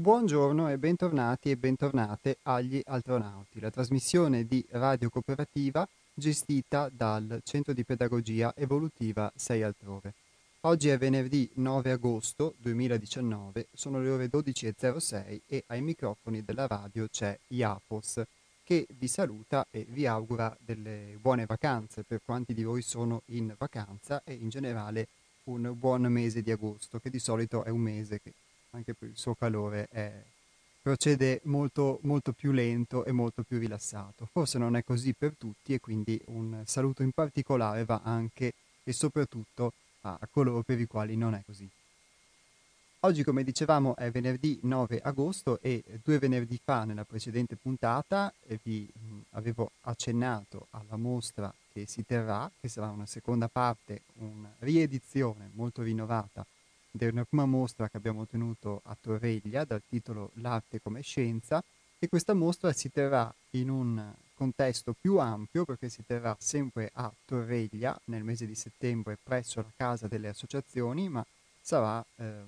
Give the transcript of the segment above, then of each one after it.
Buongiorno e bentornati e bentornate agli Altronauti, la trasmissione di Radio Cooperativa gestita dal Centro di Pedagogia Evolutiva 6 Altrove. Oggi è venerdì 9 agosto 2019, sono le ore 12.06 e ai microfoni della radio c'è Iapos che vi saluta e vi augura delle buone vacanze per quanti di voi sono in vacanza e in generale un buon mese di agosto che di solito è un mese che anche per il suo calore, è, procede molto, molto più lento e molto più rilassato. Forse non è così per tutti e quindi un saluto in particolare va anche e soprattutto a coloro per i quali non è così. Oggi, come dicevamo, è venerdì 9 agosto e due venerdì fa, nella precedente puntata, vi mh, avevo accennato alla mostra che si terrà, che sarà una seconda parte, una riedizione molto rinnovata della prima mostra che abbiamo tenuto a Torreglia dal titolo L'arte come scienza e questa mostra si terrà in un contesto più ampio perché si terrà sempre a Torreglia nel mese di settembre presso la Casa delle Associazioni, ma sarà eh,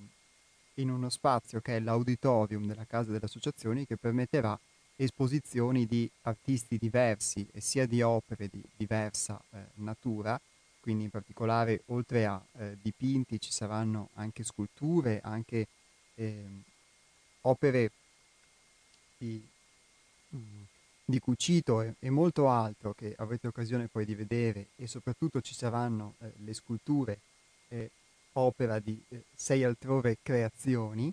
in uno spazio che è l'auditorium della Casa delle Associazioni che permetterà esposizioni di artisti diversi e sia di opere di diversa eh, natura quindi in particolare oltre a eh, dipinti ci saranno anche sculture, anche eh, opere di, mm, di cucito e, e, molto altro che avrete occasione poi di vedere. E soprattutto ci saranno eh, le sculture opera di eh, sei altrove creazioni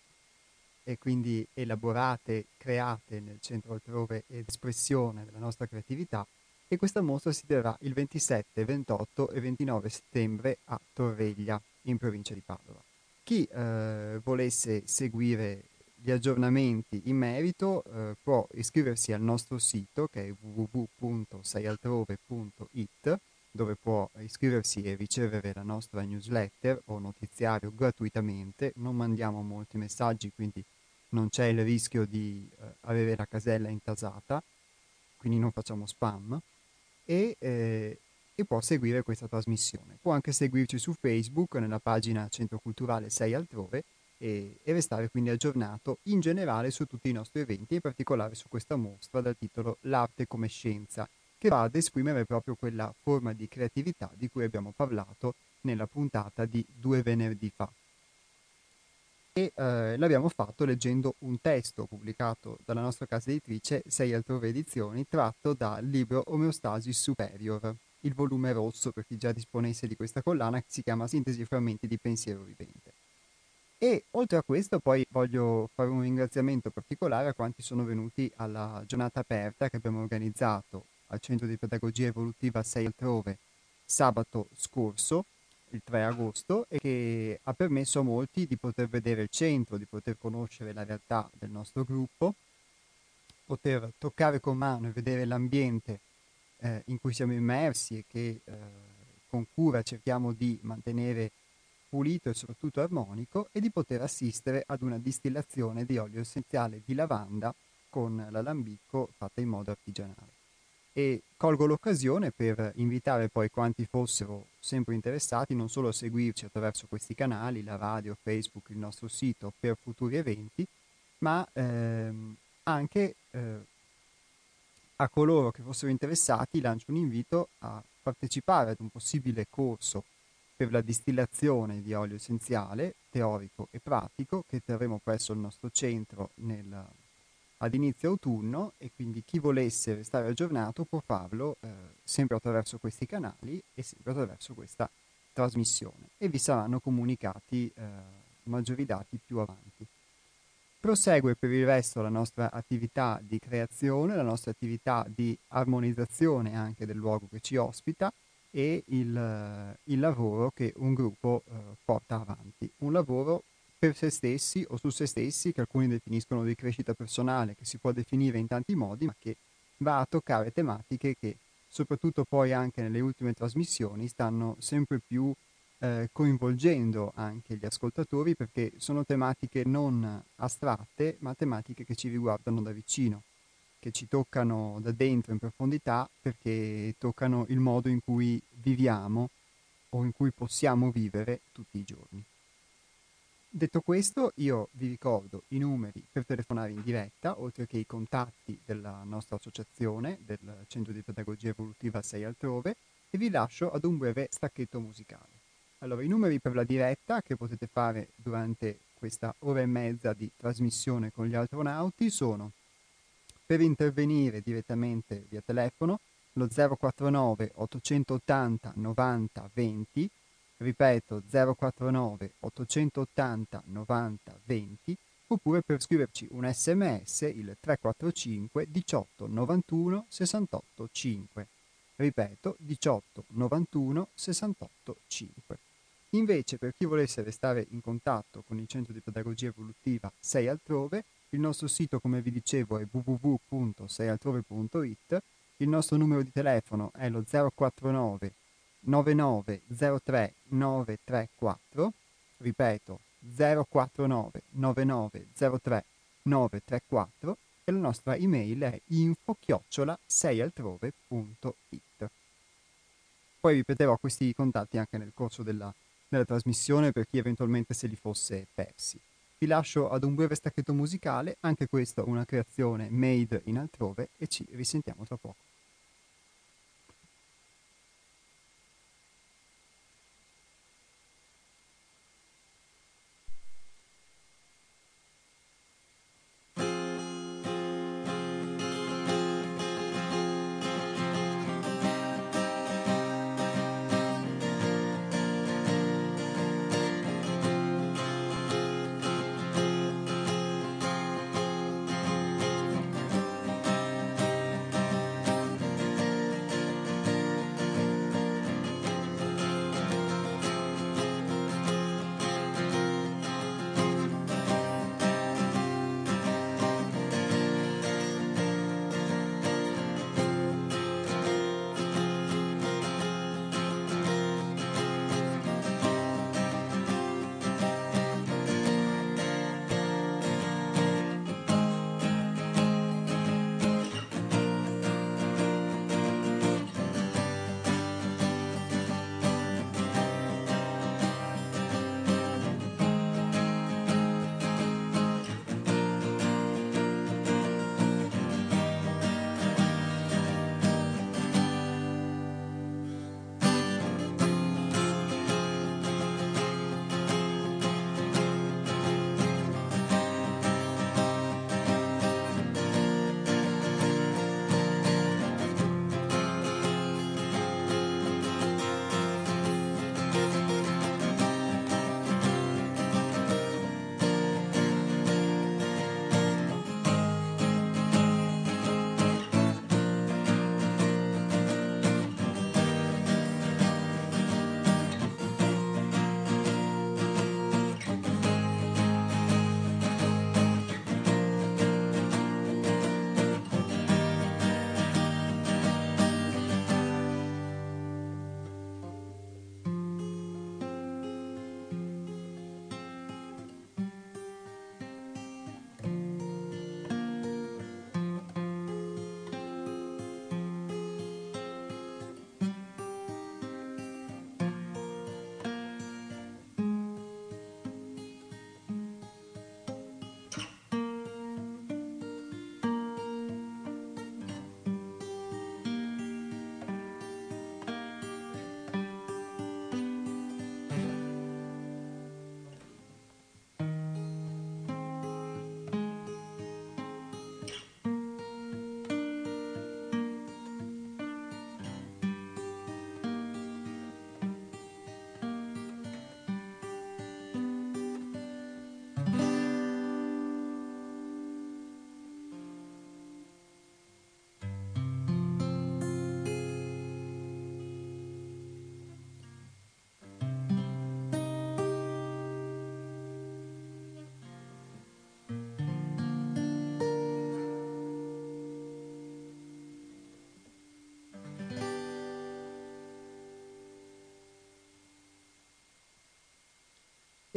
e quindi elaborate, create nel centro altrove ed espressione della nostra creatività e questa mostra si terrà il 27, 28 e 29 settembre a Torreglia, in provincia di Padova. Chi eh, volesse seguire gli aggiornamenti in merito eh, può iscriversi al nostro sito che è www.seialtrove.it dove può iscriversi e ricevere la nostra newsletter o notiziario gratuitamente. Non mandiamo molti messaggi, quindi non c'è il rischio di eh, avere la casella intasata, quindi non facciamo spam e, eh, e, può seguire questa trasmissione. Può anche seguirci su Facebook nella pagina Centro Culturale 6 Altrove e, e restare quindi aggiornato in generale su tutti i nostri eventi, in particolare su questa mostra dal titolo L'arte come scienza, che va ad esprimere proprio quella forma di creatività di cui abbiamo parlato nella puntata di due venerdì fa e eh, l'abbiamo fatto leggendo un testo pubblicato dalla nostra casa editrice, Sei altrove edizioni, tratto dal libro Omeostasi Superior, il volume rosso per chi già disponesse di questa collana che si chiama Sintesi e frammenti di pensiero vivente. E oltre a questo poi voglio fare un ringraziamento particolare a quanti sono venuti alla giornata aperta che abbiamo organizzato al Centro di Pedagogia Evolutiva 6 altrove sabato scorso il 3 agosto e che ha permesso a molti di poter vedere il centro, di poter conoscere la realtà del nostro gruppo, poter toccare con mano e vedere l'ambiente eh, in cui siamo immersi e che eh, con cura cerchiamo di mantenere pulito e soprattutto armonico e di poter assistere ad una distillazione di olio essenziale di lavanda con l'alambicco fatta in modo artigianale e colgo l'occasione per invitare poi quanti fossero sempre interessati non solo a seguirci attraverso questi canali, la radio, Facebook, il nostro sito per futuri eventi, ma ehm, anche eh, a coloro che fossero interessati lancio un invito a partecipare ad un possibile corso per la distillazione di olio essenziale teorico e pratico che terremo presso il nostro centro nel ad inizio autunno e quindi chi volesse restare aggiornato può farlo eh, sempre attraverso questi canali e sempre attraverso questa trasmissione e vi saranno comunicati eh, maggiori dati più avanti. Prosegue per il resto la nostra attività di creazione, la nostra attività di armonizzazione anche del luogo che ci ospita e il, il lavoro che un gruppo eh, porta avanti. Un lavoro per se stessi o su se stessi, che alcuni definiscono di crescita personale, che si può definire in tanti modi, ma che va a toccare tematiche che, soprattutto poi anche nelle ultime trasmissioni, stanno sempre più eh, coinvolgendo anche gli ascoltatori perché sono tematiche non astratte, ma tematiche che ci riguardano da vicino, che ci toccano da dentro in profondità perché toccano il modo in cui viviamo o in cui possiamo vivere tutti i giorni. Detto questo, io vi ricordo i numeri per telefonare in diretta, oltre che i contatti della nostra associazione, del Centro di Pedagogia Evolutiva 6 altrove, e vi lascio ad un breve stacchetto musicale. Allora, i numeri per la diretta che potete fare durante questa ora e mezza di trasmissione con gli astronauti sono per intervenire direttamente via telefono lo 049 880 90 20 ripeto 049 880 90 20 oppure per scriverci un sms il 345 18 91 68 5 ripeto 18 91 68 5 invece per chi volesse restare in contatto con il centro di pedagogia evolutiva 6 altrove il nostro sito come vi dicevo è www.seialtrove.it il nostro numero di telefono è lo 049 9903 934, ripeto 049 9903 934 e la nostra email è info chiocciola 6altrove.it. Poi ripeterò questi contatti anche nel corso della, della trasmissione per chi eventualmente se li fosse persi. Vi lascio ad un breve stacchetto musicale, anche questo una creazione made in altrove e ci risentiamo tra poco.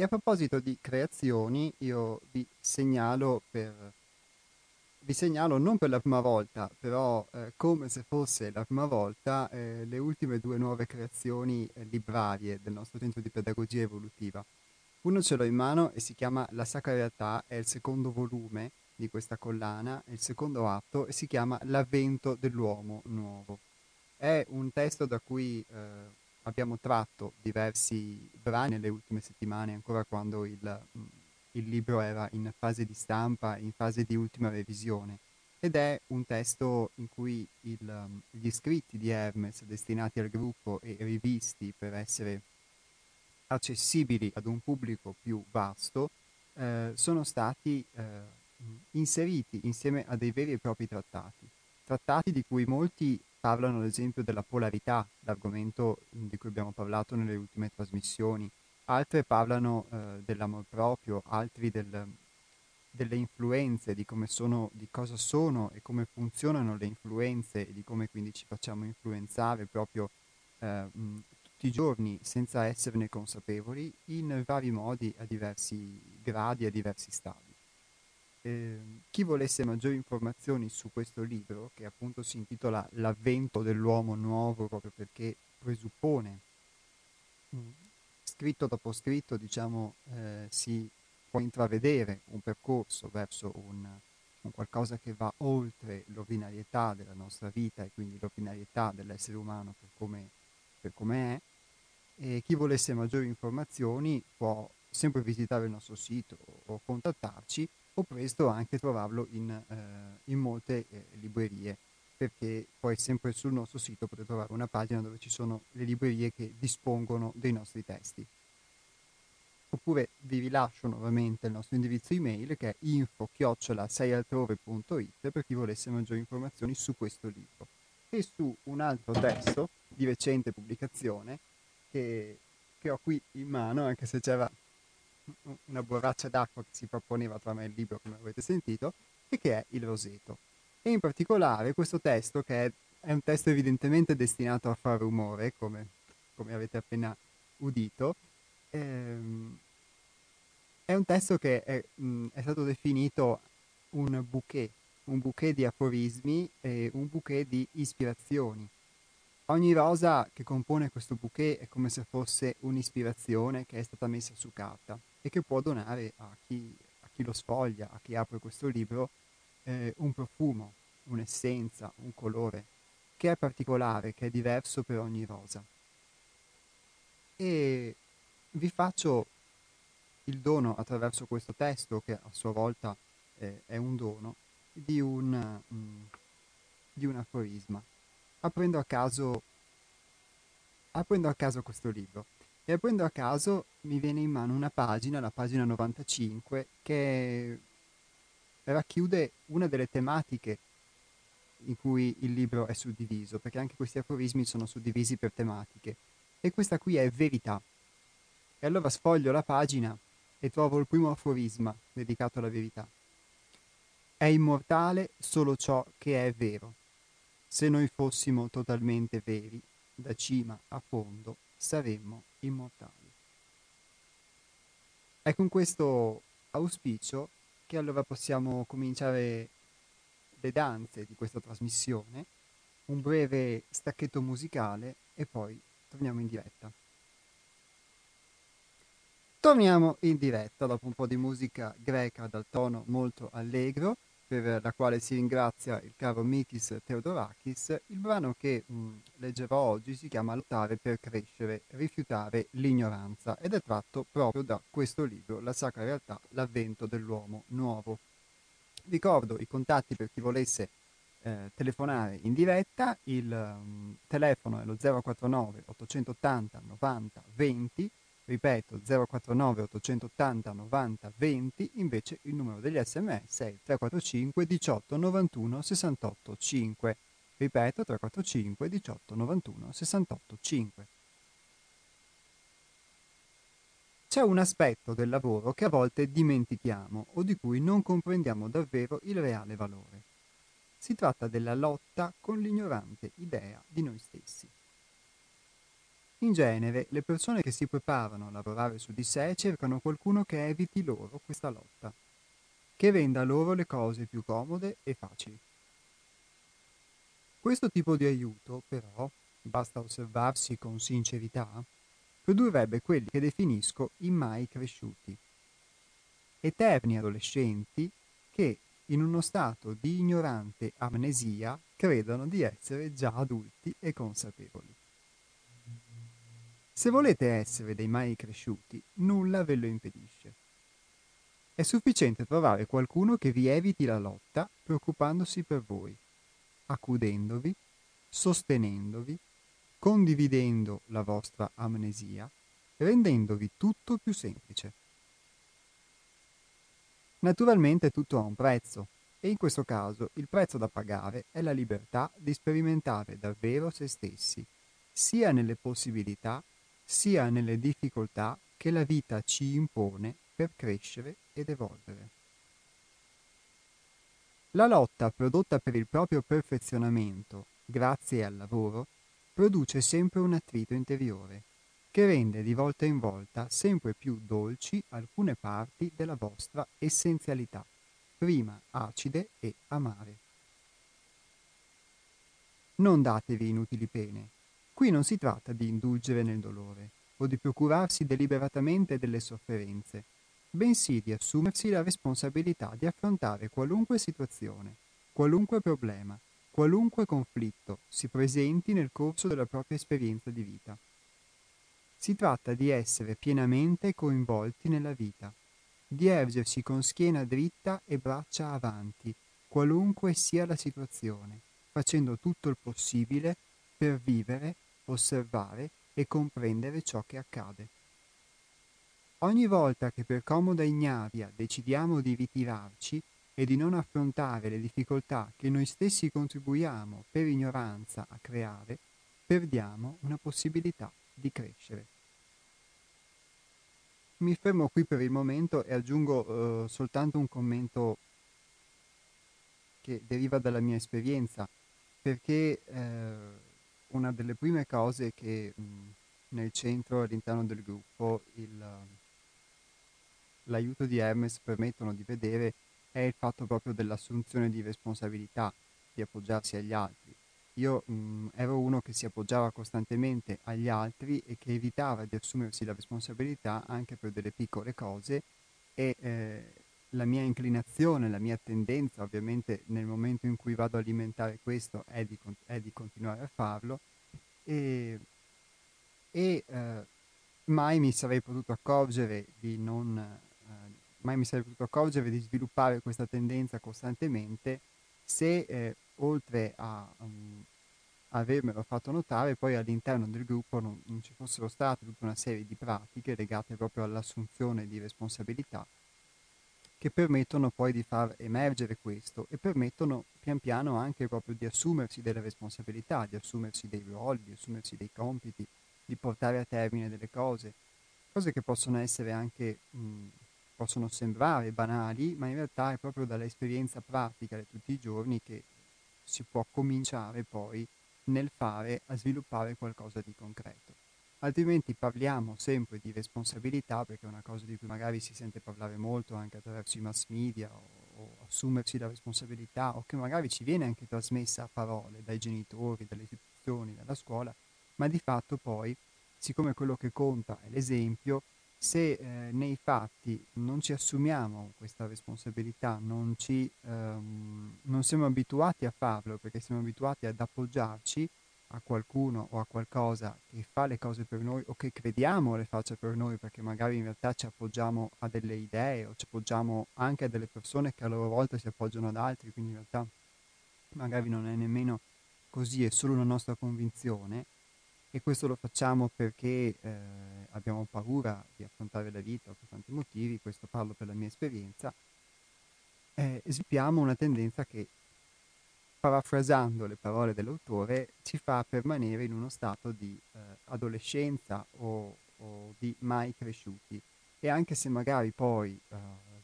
A proposito di creazioni, io vi segnalo, per, vi segnalo non per la prima volta, però eh, come se fosse la prima volta, eh, le ultime due nuove creazioni eh, librarie del nostro centro di pedagogia evolutiva. Uno ce l'ho in mano e si chiama La Sacra Realtà, è il secondo volume di questa collana, il secondo atto e si chiama L'avvento dell'uomo nuovo. È un testo da cui eh, abbiamo tratto diversi brani nelle ultime settimane, ancora quando il, il libro era in fase di stampa, in fase di ultima revisione ed è un testo in cui il, gli scritti di Hermes destinati al gruppo e rivisti per essere accessibili ad un pubblico più vasto eh, sono stati eh, inseriti insieme a dei veri e propri trattati. Trattati di cui molti parlano ad esempio della polarità, l'argomento di cui abbiamo parlato nelle ultime trasmissioni, altre parlano eh, dell'amor proprio, altri del, delle influenze, di sono, di cosa sono e come funzionano le influenze e di come quindi ci facciamo influenzare proprio eh, tutti i giorni senza esserne consapevoli in vari modi a diversi gradi, a diversi stadi. Eh, chi volesse maggiori informazioni su questo libro, che appunto si intitola L'avvento dell'uomo nuovo, proprio perché presuppone, scritto dopo scritto, diciamo, eh, si può intravedere un percorso verso un, un qualcosa che va oltre l'ordinarietà della nostra vita e quindi l'ordinarietà dell'essere umano per come, per come è. E chi volesse maggiori informazioni può sempre visitare il nostro sito o contattarci o presto anche trovarlo in, eh, in molte eh, librerie perché poi sempre sul nostro sito potete trovare una pagina dove ci sono le librerie che dispongono dei nostri testi. Oppure vi rilascio nuovamente il nostro indirizzo email che è info-seialtrove.it per chi volesse maggiori informazioni su questo libro. E su un altro testo di recente pubblicazione che, che ho qui in mano anche se c'era una borraccia d'acqua che si proponeva tra me e il libro come avete sentito e che è il roseto e in particolare questo testo che è, è un testo evidentemente destinato a fare rumore come, come avete appena udito ehm, è un testo che è, mh, è, stato definito un bouquet, un bouquet di aforismi e un bouquet di ispirazioni. Ogni rosa che compone questo bouquet è come se fosse un'ispirazione che è stata messa su carta e che può donare a chi, a chi lo sfoglia, a chi apre questo libro, eh, un profumo, un'essenza, un colore che è particolare, che è diverso per ogni rosa. E vi faccio il dono attraverso questo testo, che a sua volta eh, è un dono, di un, mm, di un aforisma, aprendo a, caso, aprendo a caso questo libro. E aprendo a caso mi viene in mano una pagina, la pagina 95, che racchiude una delle tematiche in cui il libro è suddiviso, perché anche questi aforismi sono suddivisi per tematiche. E questa qui è verità. E allora sfoglio la pagina e trovo il primo aforisma dedicato alla verità. È immortale solo ciò che è vero. Se noi fossimo totalmente veri, da cima a fondo saremmo immortali. È con questo auspicio che allora possiamo cominciare le danze di questa trasmissione, un breve stacchetto musicale e poi torniamo in diretta. Torniamo in diretta dopo un po' di musica greca dal tono molto allegro, per la quale si ringrazia il caro Mikis Theodorakis. Il brano che mh, leggerò oggi si chiama Lottare per crescere, rifiutare l'ignoranza ed è tratto proprio da questo libro, La Sacra Realtà, l'avvento dell'uomo nuovo. Ricordo i contatti per chi volesse eh, telefonare in diretta, il um, telefono è lo 049 880 90 20 ripeto 049 880 90 20 invece il numero degli sms è il 345 18 91 68 5 ripeto 345 18 91 68 5 c'è un aspetto del lavoro che a volte dimentichiamo o di cui non comprendiamo davvero il reale valore. Si tratta della lotta con l'ignorante idea di noi stessi. In genere, le persone che si preparano a lavorare su di sé cercano qualcuno che eviti loro questa lotta, che renda loro le cose più comode e facili. Questo tipo di aiuto, però, basta osservarsi con sincerità, produrrebbe quelli che definisco i mai cresciuti. Eterni adolescenti che, in uno stato di ignorante amnesia, credono di essere già adulti e consapevoli. Se volete essere dei mai cresciuti, nulla ve lo impedisce. È sufficiente trovare qualcuno che vi eviti la lotta preoccupandosi per voi, accudendovi, sostenendovi, condividendo la vostra amnesia, rendendovi tutto più semplice. Naturalmente tutto ha un prezzo e in questo caso il prezzo da pagare è la libertà di sperimentare davvero se stessi, sia nelle possibilità sia nelle difficoltà che la vita ci impone per crescere ed evolvere. La lotta prodotta per il proprio perfezionamento, grazie al lavoro, produce sempre un attrito interiore, che rende di volta in volta sempre più dolci alcune parti della vostra essenzialità, prima acide e amare. Non datevi inutili pene, Qui non si tratta di indulgere nel dolore o di procurarsi deliberatamente delle sofferenze, bensì di assumersi la responsabilità di affrontare qualunque situazione, qualunque problema, qualunque conflitto si presenti nel corso della propria esperienza di vita. Si tratta di essere pienamente coinvolti nella vita, di ergersi con schiena dritta e braccia avanti, qualunque sia la situazione, facendo tutto il possibile per vivere osservare e comprendere ciò che accade. Ogni volta che per comoda ignavia decidiamo di ritirarci e di non affrontare le difficoltà che noi stessi contribuiamo per ignoranza a creare, perdiamo una possibilità di crescere. Mi fermo qui per il momento e aggiungo eh, soltanto un commento che deriva dalla mia esperienza, perché eh, una delle prime cose che mh, nel centro, all'interno del gruppo, il, l'aiuto di Hermes permettono di vedere è il fatto proprio dell'assunzione di responsabilità, di appoggiarsi agli altri. Io mh, ero uno che si appoggiava costantemente agli altri e che evitava di assumersi la responsabilità anche per delle piccole cose e eh, la mia inclinazione, la mia tendenza, ovviamente nel momento in cui vado a alimentare questo è di, è di continuare a farlo. E, e eh, mai mi sarei potuto accorgere di non, eh, mai mi sarei potuto accorgere di sviluppare questa tendenza costantemente se eh, oltre a um, avermelo fatto notare, poi all'interno del gruppo non, non ci fossero state tutta una serie di pratiche legate proprio all'assunzione di responsabilità che permettono poi di far emergere questo e permettono pian piano anche proprio di assumersi delle responsabilità, di assumersi dei ruoli, di assumersi dei compiti, di portare a termine delle cose, cose che possono essere anche, mh, possono sembrare banali, ma in realtà è proprio dall'esperienza pratica di tutti i giorni che si può cominciare poi nel fare a sviluppare qualcosa di concreto altrimenti parliamo sempre di responsabilità perché è una cosa di cui magari si sente parlare molto anche attraverso i mass media o, o assumersi la responsabilità o che magari ci viene anche trasmessa a parole dai genitori, dalle istituzioni, dalla scuola, ma di fatto poi, siccome quello che conta è l'esempio, se eh, nei fatti non ci assumiamo questa responsabilità, non, ci, ehm, non siamo abituati a farlo perché siamo abituati ad appoggiarci, a qualcuno o a qualcosa che fa le cose per noi o che crediamo le faccia per noi perché magari in realtà ci appoggiamo a delle idee o ci appoggiamo anche a delle persone che a loro volta si appoggiano ad altri, quindi in realtà magari non è nemmeno così, è solo una nostra convinzione. E questo lo facciamo perché eh, abbiamo paura di affrontare la vita per tanti motivi, questo parlo per la mia esperienza, eh, sviluppiamo una tendenza che parafrasando le parole dell'autore, ci fa permanere in uno stato di eh, adolescenza o, o, di mai cresciuti. E anche se magari poi eh,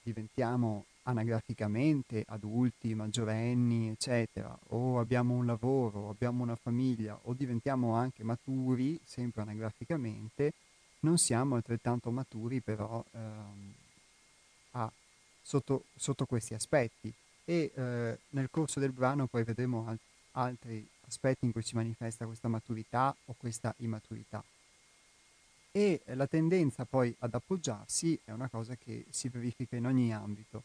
diventiamo anagraficamente adulti, maggiorenni, eccetera, o abbiamo un lavoro, o abbiamo una famiglia, o diventiamo anche maturi, sempre anagraficamente, non siamo altrettanto maturi però ehm, a, sotto, sotto questi aspetti e eh, nel corso del brano poi vedremo al- altri aspetti in cui si manifesta questa maturità o questa immaturità. e la tendenza poi ad appoggiarsi è una cosa che si verifica in ogni ambito.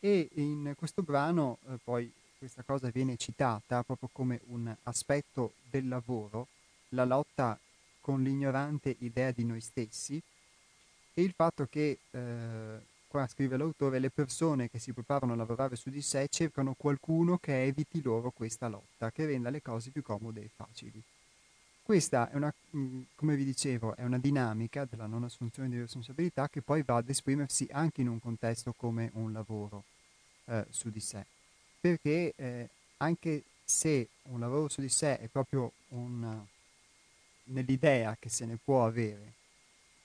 E in questo brano eh, poi questa cosa viene citata proprio come un aspetto del lavoro, la lotta con l'ignorante idea di noi stessi e il fatto che, eh, qua scrive l'autore, le persone che si preparano a lavorare su di sé cercano qualcuno che eviti loro questa lotta, che renda le cose più comode e facili. Questa è una, mm, come vi dicevo, è una dinamica della non assunzione di responsabilità che poi va ad esprimersi anche in un contesto come un lavoro eh, su di sé. Perché eh, anche se un lavoro su di sé è proprio un, nell'idea che se ne può avere,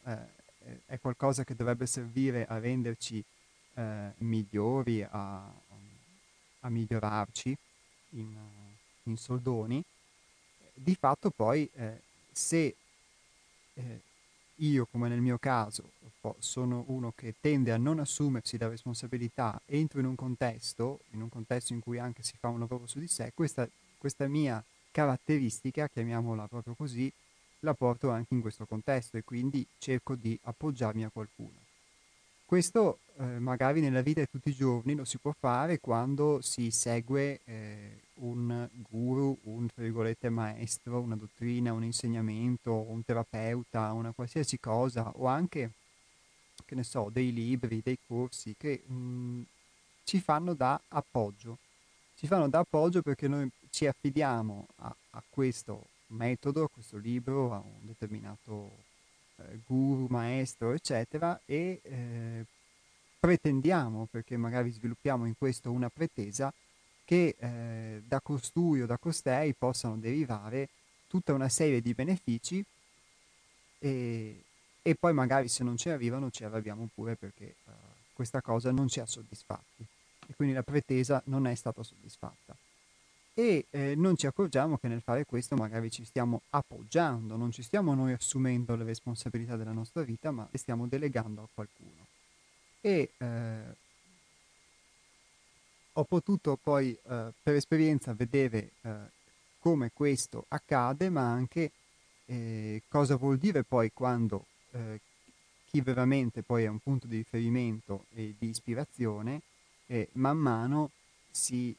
eh, è qualcosa che dovrebbe servire a renderci eh, migliori, a, a migliorarci in, in soldoni, di fatto poi eh, se eh, io, come nel mio caso, sono uno che tende a non assumersi la responsabilità, entro in un contesto, in un contesto in cui anche si fa un lavoro su di sé, questa, questa mia caratteristica, chiamiamola proprio così, la porto anche in questo contesto e quindi cerco di appoggiarmi a qualcuno. Questo eh, magari nella vita di tutti i giorni lo si può fare quando si segue eh, un guru, un maestro, una dottrina, un insegnamento, un terapeuta, una qualsiasi cosa o anche, che ne so, dei libri, dei corsi che mh, mm, ci fanno da appoggio. Ci fanno da appoggio perché noi ci affidiamo a, a questo metodo, a questo libro, a un determinato eh, guru, maestro, eccetera, e eh, pretendiamo, perché magari sviluppiamo in questo una pretesa, che eh, da costui o da costei possano derivare tutta una serie di benefici e, e poi magari se non ci arrivano ci arrabbiamo pure perché uh, questa cosa non ci ha soddisfatti. E quindi la pretesa non è stata soddisfatta e eh, non ci accorgiamo che nel fare questo magari ci stiamo appoggiando, non ci stiamo noi assumendo le responsabilità della nostra vita, ma le stiamo delegando a qualcuno. E eh, ho potuto poi eh, per esperienza vedere eh, come questo accade, ma anche eh, cosa vuol dire poi quando eh, chi veramente poi è un punto di riferimento e di ispirazione, man mano si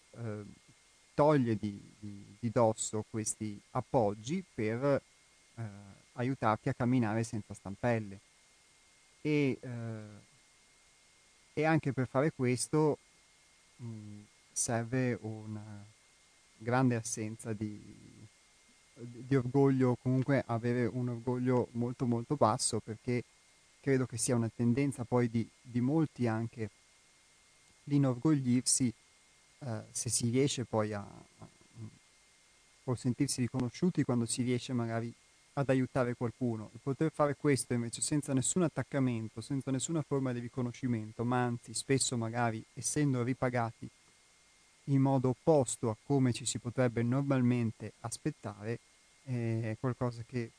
toglie di, di, di dosso questi appoggi per eh, aiutarti a camminare senza stampelle. E, eh, e anche per fare questo mh, mm, serve una grande assenza di, di orgoglio, comunque avere un orgoglio molto molto basso perché credo che sia una tendenza poi di, di molti anche l'inorgoglirsi eh, se si riesce poi a, a, o sentirsi riconosciuti quando si riesce magari ad aiutare qualcuno. Il poter fare questo invece senza nessun attaccamento, senza nessuna forma di riconoscimento, ma anzi spesso magari essendo ripagati in modo opposto a come ci si potrebbe normalmente aspettare, è qualcosa che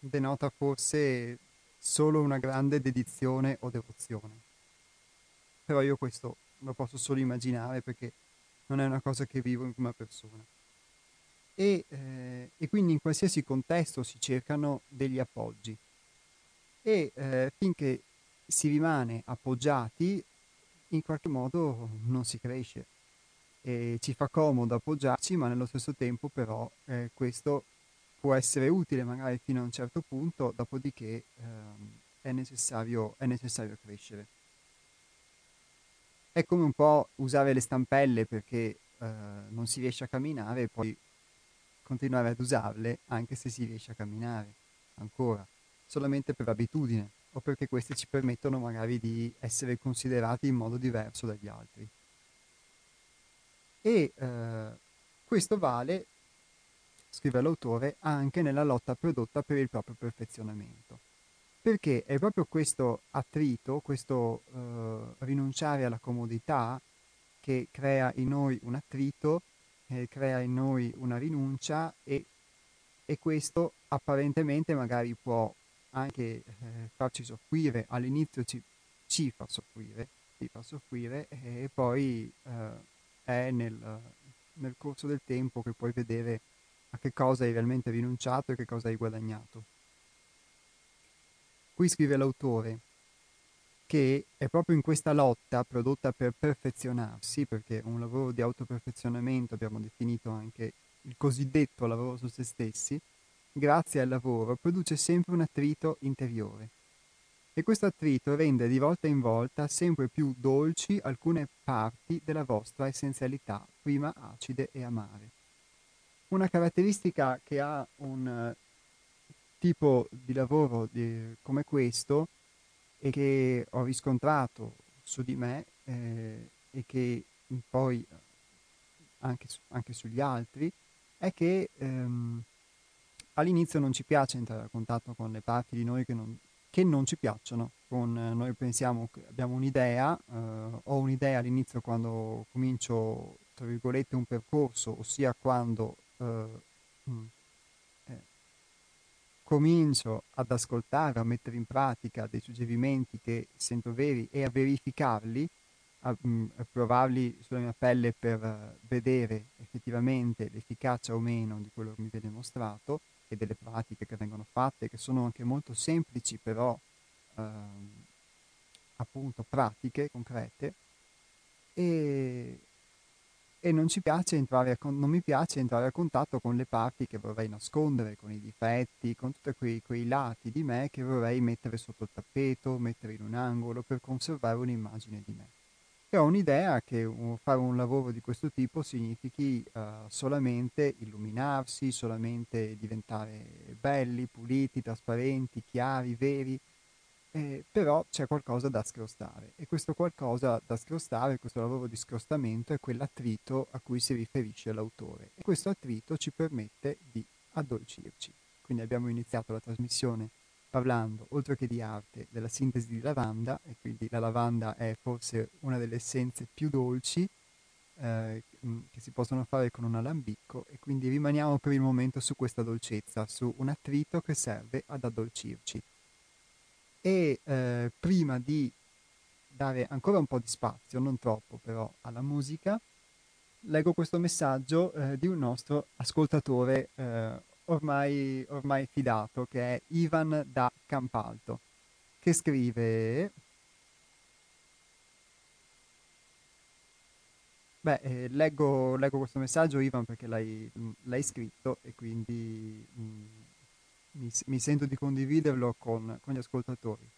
denota forse solo una grande dedizione o devozione. Però io questo lo posso solo immaginare perché non è una cosa che vivo in prima persona. E, eh, e quindi in qualsiasi contesto si cercano degli appoggi e eh, finché si rimane appoggiati in qualche modo non si cresce e ci fa comodo appoggiarci ma nello stesso tempo però eh, questo può essere utile magari fino a un certo punto dopodiché ehm, è necessario, è necessario crescere. È come un po' usare le stampelle perché eh, non si riesce a camminare e poi continuare ad usarle anche se si riesce a camminare ancora, solamente per abitudine o perché queste ci permettono magari di essere considerati in modo diverso dagli altri. E eh, questo vale, scrive l'autore, anche nella lotta prodotta per il proprio perfezionamento perché è proprio questo attrito, questo eh, rinunciare alla comodità che crea in noi un attrito, eh, crea in noi una rinuncia e, e questo apparentemente magari può anche eh, farci soffrire, all'inizio ci, ci, fa soffrire, ci fa soffrire e poi eh, è nel, nel corso del tempo che puoi vedere a che cosa hai realmente rinunciato e che cosa hai guadagnato. Qui scrive l'autore che è proprio in questa lotta prodotta per perfezionarsi, perché un lavoro di autoperfezionamento abbiamo definito anche il cosiddetto lavoro su se stessi, grazie al lavoro produce sempre un attrito interiore. E questo attrito rende di volta in volta sempre più dolci alcune parti della vostra essenzialità, prima acide e amare. Una caratteristica che ha un tipo di lavoro di, come questo e che ho riscontrato su di me eh, e che poi anche, anche, sugli altri è che ehm, all'inizio non ci piace entrare a contatto con le parti di noi che non, che non ci piacciono. Con, eh, noi pensiamo che abbiamo un'idea, eh, ho un'idea all'inizio quando comincio, tra virgolette, un percorso, ossia quando eh, mm, comincio ad ascoltare, a mettere in pratica dei suggerimenti che sento veri e a verificarli, a, mm, a provarli sulla mia pelle per uh, vedere effettivamente l'efficacia o meno di quello che mi viene mostrato e delle pratiche che vengono fatte, che sono anche molto semplici, però uh, appunto pratiche, concrete. E, e non, a, non, mi piace entrare a contatto con le parti che vorrei nascondere, con i difetti, con tutti quei, quei, lati di me che vorrei mettere sotto il tappeto, mettere in un angolo per conservare un'immagine di me. E ho un'idea che fare un lavoro di questo tipo significhi uh, solamente illuminarsi, solamente diventare belli, puliti, trasparenti, chiari, veri, eh, però c'è qualcosa da scrostare e questo qualcosa da scrostare, questo lavoro di scrostamento è quell'attrito a cui si riferisce l'autore e questo attrito ci permette di addolcirci. Quindi abbiamo iniziato la trasmissione parlando, oltre che di arte, della sintesi di lavanda e quindi la lavanda è forse una delle essenze più dolci eh, che si possono fare con un alambicco e quindi rimaniamo per il momento su questa dolcezza, su un attrito che serve ad addolcirci e eh, prima di dare ancora un po' di spazio, non troppo però, alla musica, leggo questo messaggio eh, di un nostro ascoltatore eh, ormai, ormai fidato, che è Ivan da Campalto, che scrive... Beh, eh, leggo, leggo, questo messaggio, Ivan, perché l'hai, l'hai scritto e quindi mh, mm, mi, mi sento di condividerlo con, con, gli ascoltatori.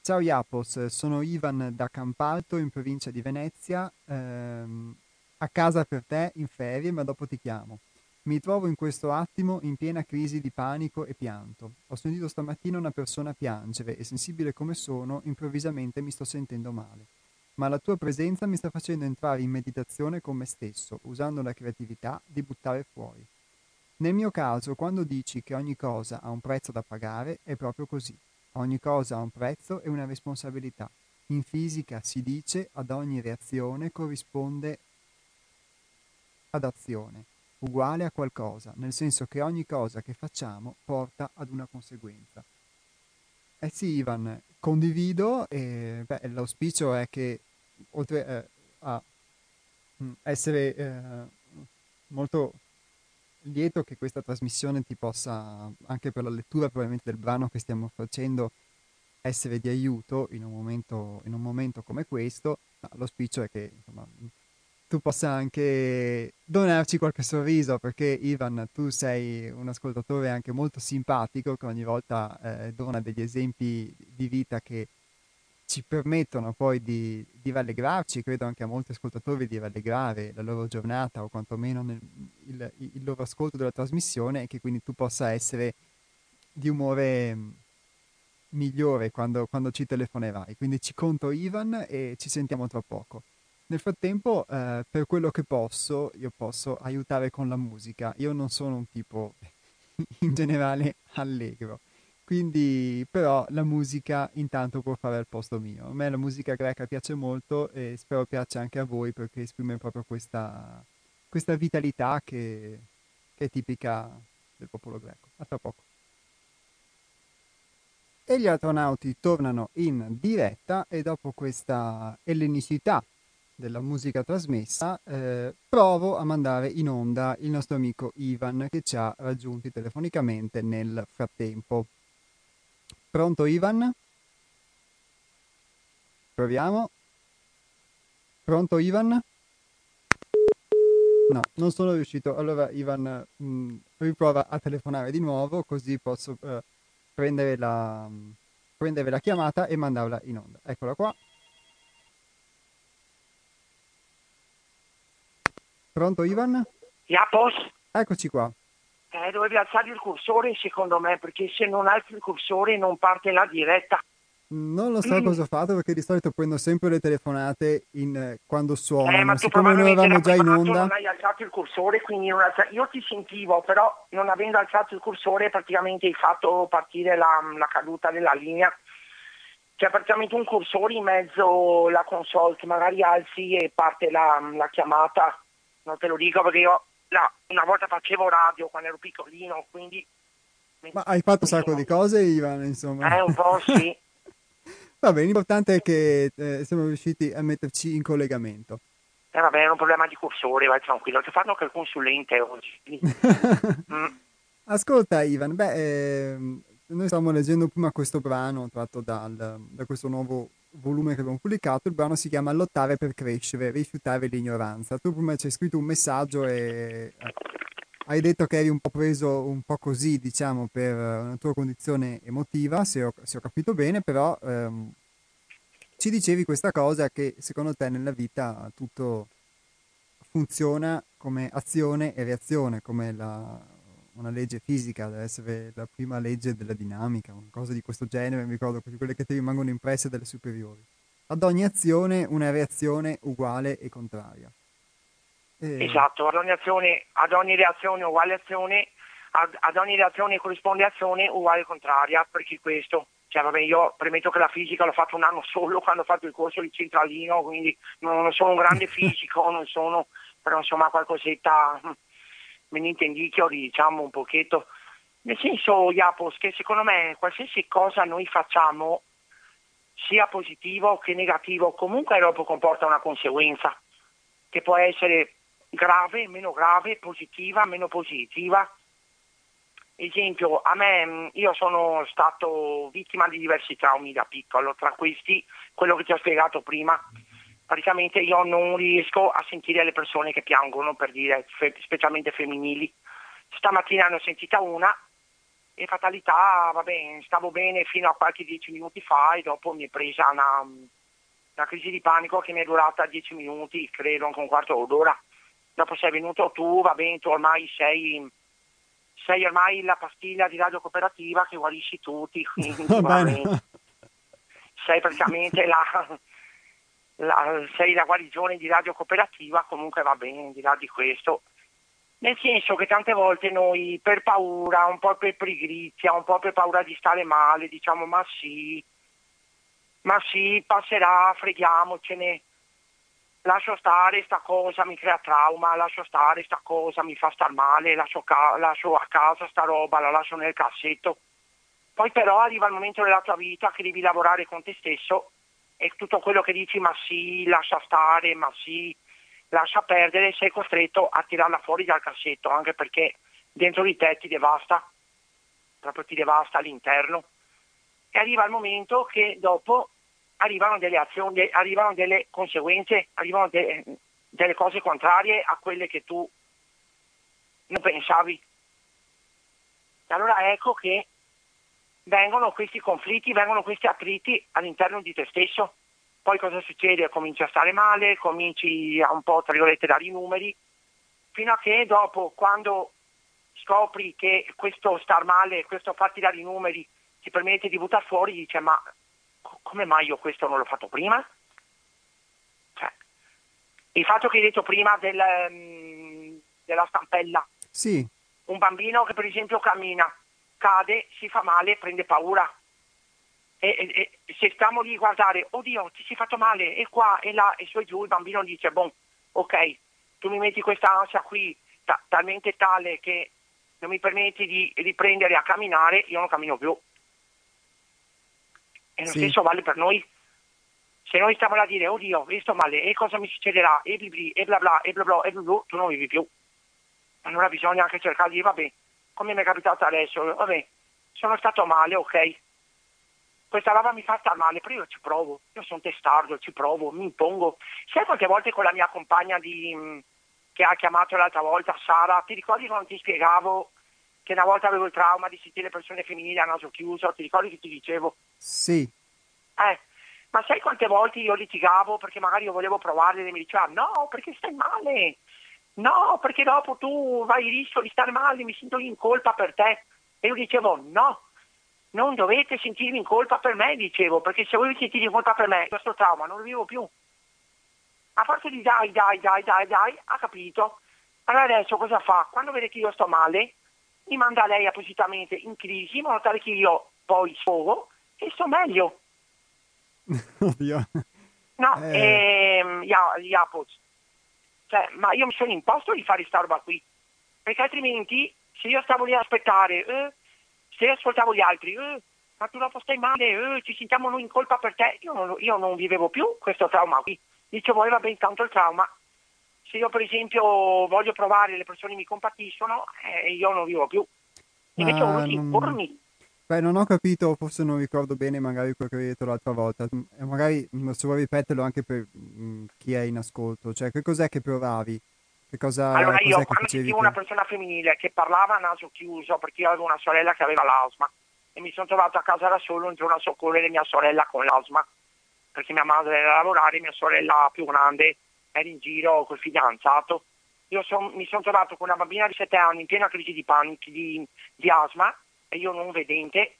Ciao Iapos, sono Ivan da Campalto in provincia di Venezia, ehm, a casa per te in ferie, ma dopo ti chiamo. Mi trovo in questo attimo in piena crisi di panico e pianto. Ho sentito stamattina una persona piangere e sensibile come sono, improvvisamente mi sto sentendo male. Ma la tua presenza mi sta facendo entrare in meditazione con me stesso, usando la creatività di buttare fuori. Nel mio caso, quando dici che ogni cosa ha un prezzo da pagare, è proprio così. Ogni cosa ha un prezzo e una responsabilità. In fisica si dice ad ogni reazione corrisponde ad azione, uguale a qualcosa, nel senso che ogni cosa che facciamo porta ad una conseguenza. Eh sì, Ivan, condivido e beh, l'auspicio è che oltre eh, a mm, essere eh, molto lieto che questa trasmissione ti possa, anche per la lettura probabilmente del brano che stiamo facendo, essere di aiuto in un momento, in un momento come questo. No, l'auspicio è che insomma, tu possa anche donarci qualche sorriso, perché Ivan, tu sei un ascoltatore anche molto simpatico che ogni volta eh, dona degli esempi di vita che ci permettono poi di, di, rallegrarci, credo anche a molti ascoltatori di rallegrare la loro giornata o quantomeno nel, il, il, loro ascolto della trasmissione e che quindi tu possa essere di umore mm, migliore quando, quando ci telefonerai. Quindi ci conto Ivan e ci sentiamo tra poco. Nel frattempo, eh, per quello che posso, io posso aiutare con la musica. Io non sono un tipo in generale allegro quindi, però, la musica intanto può fare al posto mio. A me la musica greca piace molto e spero piaccia anche a voi perché esprime proprio questa, questa vitalità che, che è tipica del popolo greco. A tra poco. E gli astronauti tornano in diretta e dopo questa ellenicità della musica trasmessa, eh, provo a mandare in onda il nostro amico Ivan che ci ha raggiunti telefonicamente nel frattempo. Pronto Ivan? Proviamo. Pronto Ivan? No, non sono riuscito. Allora Ivan mh, mm, riprova a telefonare di nuovo così posso uh, prendere, la, mh, prendere la chiamata e mandarla in onda. Eccola qua. Pronto Ivan? Yapos? Eccoci qua. Eh, dovevi alzare il cursore secondo me, perché se non alzi il cursore non parte la diretta. Non lo so mm. cosa ho fatto perché di solito prendo sempre le telefonate in, eh, quando suonano. Eh, ma Siccome noi eravamo già in onda. Non hai alzato il cursore, quindi alza... io ti sentivo, però non avendo alzato il cursore praticamente hai fatto partire la, la caduta della linea. C'è praticamente un cursore in mezzo alla console che magari alzi e parte la, la chiamata. Non te lo dico perché io là, una volta facevo radio quando ero piccolino, quindi... Ma hai fatto un sacco di cose, Ivan, insomma. Eh, un po' sì. Va bene, l'importante è che eh, siamo riusciti a metterci in collegamento. Eh vabbè, è un problema di cursore, vai tranquillo, ti fanno anche il consulente oggi. mm. Ascolta Ivan, beh, eh, noi stavamo leggendo prima questo brano tratto dal, da questo nuovo volume che abbiamo pubblicato, il brano si chiama Lottare per crescere, rifiutare l'ignoranza. Tu prima ci hai scritto un messaggio e eh, hai detto che eri un po' preso un po' così, diciamo, per una tua condizione emotiva, se ho, se ho capito bene, però ehm, ci dicevi questa cosa che secondo te nella vita tutto funziona come azione e reazione, come la, una legge fisica, deve essere la prima legge della dinamica, una cosa di questo genere, mi ricordo quelle che ti rimangono impresse dalle superiori. Ad ogni azione una reazione uguale e contraria. E... Esatto, ad ogni, azione, ad ogni reazione uguale azione, ad, ad, ogni reazione corrisponde azione uguale e contraria, perché questo, cioè vabbè io premetto che la fisica l'ho fatto un anno solo quando ho fatto il corso di centralino, quindi non sono un grande fisico, non sono, però insomma qualcosetta me ne intendicchio, diciamo un pochetto. Nel senso, Iapos, che secondo me qualsiasi cosa noi facciamo, sia positivo che negativo, comunque dopo comporta una conseguenza, che può essere grave, meno grave, positiva, meno positiva. Esempio, a me, io sono stato vittima di diversi traumi da piccolo, tra questi quello che ti ho spiegato prima, praticamente io non riesco a sentire le persone che piangono, per dire, fe- specialmente femminili. Stamattina ne ho sentita una e fatalità, vabbè, stavo bene fino a qualche dieci minuti fa e dopo mi è presa una, una crisi di panico che mi è durata dieci minuti, credo anche un quarto d'ora. Dopo sei venuto tu, va bene, tu ormai sei, sei ormai la pastiglia di radio cooperativa che guarisci tutti, quindi va bene. sei praticamente la la, sei la guarigione di radio cooperativa, comunque va bene, di là di questo. Nel senso che tante volte noi per paura, un po' per pigrizia, un po' per paura di stare male, diciamo ma sì, ma sì, passerà, freghiamocene, lascio stare sta cosa, mi crea trauma, lascio stare sta cosa, mi fa star male, lascio, ca- lascio a casa sta roba, la lascio nel cassetto. Poi però arriva il momento della tua vita che devi lavorare con te stesso e tutto quello che dici ma sì, lascia stare, ma sì, lascia perdere, sei costretto a tirarla fuori dal cassetto, anche perché dentro di te ti devasta, proprio ti devasta all'interno. E arriva il momento che dopo arrivano delle azioni, arrivano delle conseguenze, arrivano de, delle cose contrarie a quelle che tu non pensavi. Allora ecco che vengono questi conflitti, vengono questi attriti all'interno di te stesso. Poi cosa succede? Cominci a stare male, cominci a un po' tra virgolette dare i numeri, fino a che dopo, quando scopri che questo star male, questo farti dare i numeri ti permette di buttare fuori, dice ma come mai io questo non l'ho fatto prima? Cioè, il fatto che hai detto prima del, um, della stampella, sì. un bambino che per esempio cammina, cade, si fa male, prende paura. E, e, e se stiamo lì a guardare, oddio, ti sei fatto male, e qua e là, e su e giù, il bambino dice, boh, ok, tu mi metti questa ansia qui ta- talmente tale che non mi permetti di riprendere a camminare, io non cammino più. E lo sì. stesso vale per noi. Se noi stiamo là a dire, oddio, mi sto male, e cosa mi succederà, e blibli, e bla bla, e bla bla, e bla bla, tu non vivi più. Allora bisogna anche cercare di vabbè, come mi è capitato adesso, vabbè, sono stato male, ok, questa roba mi fa star male, però io ci provo, io sono testardo, ci provo, mi impongo. Sai quante volte con la mia compagna di, che ha chiamato l'altra volta, Sara, ti ricordi quando ti spiegavo che una volta avevo il trauma di sentire persone femminili a naso chiuso, ti ricordi che ti dicevo? Sì. Eh, ma sai quante volte io litigavo perché magari io volevo provarle e mi diceva no, perché stai male, no, perché dopo tu vai il rischio di stare male, mi sento in colpa per te. E io dicevo no, non dovete sentirmi in colpa per me, dicevo, perché se voi vi sentite in colpa per me, questo trauma non lo vivo più. A forza di dai, dai, dai, dai, dai, ha capito. Allora adesso cosa fa? Quando vede che io sto male, mi manda lei appositamente in crisi, in modo tale che io poi sfogo e sto meglio. No, eh... ehm, Yapos. Cioè, ma io mi sono imposto di fare sta roba qui, perché altrimenti se io stavo lì a aspettare, eh, se ascoltavo gli altri, eh, ma tu dopo stai male, eh, ci sentiamo noi in colpa per te, io non, io non vivevo più questo trauma qui. Dicevo, eh, va bene, tanto il trauma. Se io per esempio voglio provare, le persone mi compatiscono, eh, io non vivo più. Invece ho voluto impormi. Beh, non ho capito, forse non ricordo bene magari quello che avevi detto l'altra volta. E magari se vuoi ripeterlo anche per mh, chi è in ascolto. Cioè, che cos'è che provavi? Che cosa, allora io quando sentivo che... una persona femminile che parlava a naso chiuso, perché io avevo una sorella che aveva l'asma e mi sono trovato a casa da solo un giorno a soccorrere mia sorella con l'asma, perché mia madre era a lavorare, mia sorella più grande era in giro col fidanzato. Io son, mi sono trovato con una bambina di 7 anni in piena crisi di panico, di, di asma, e io non vedente,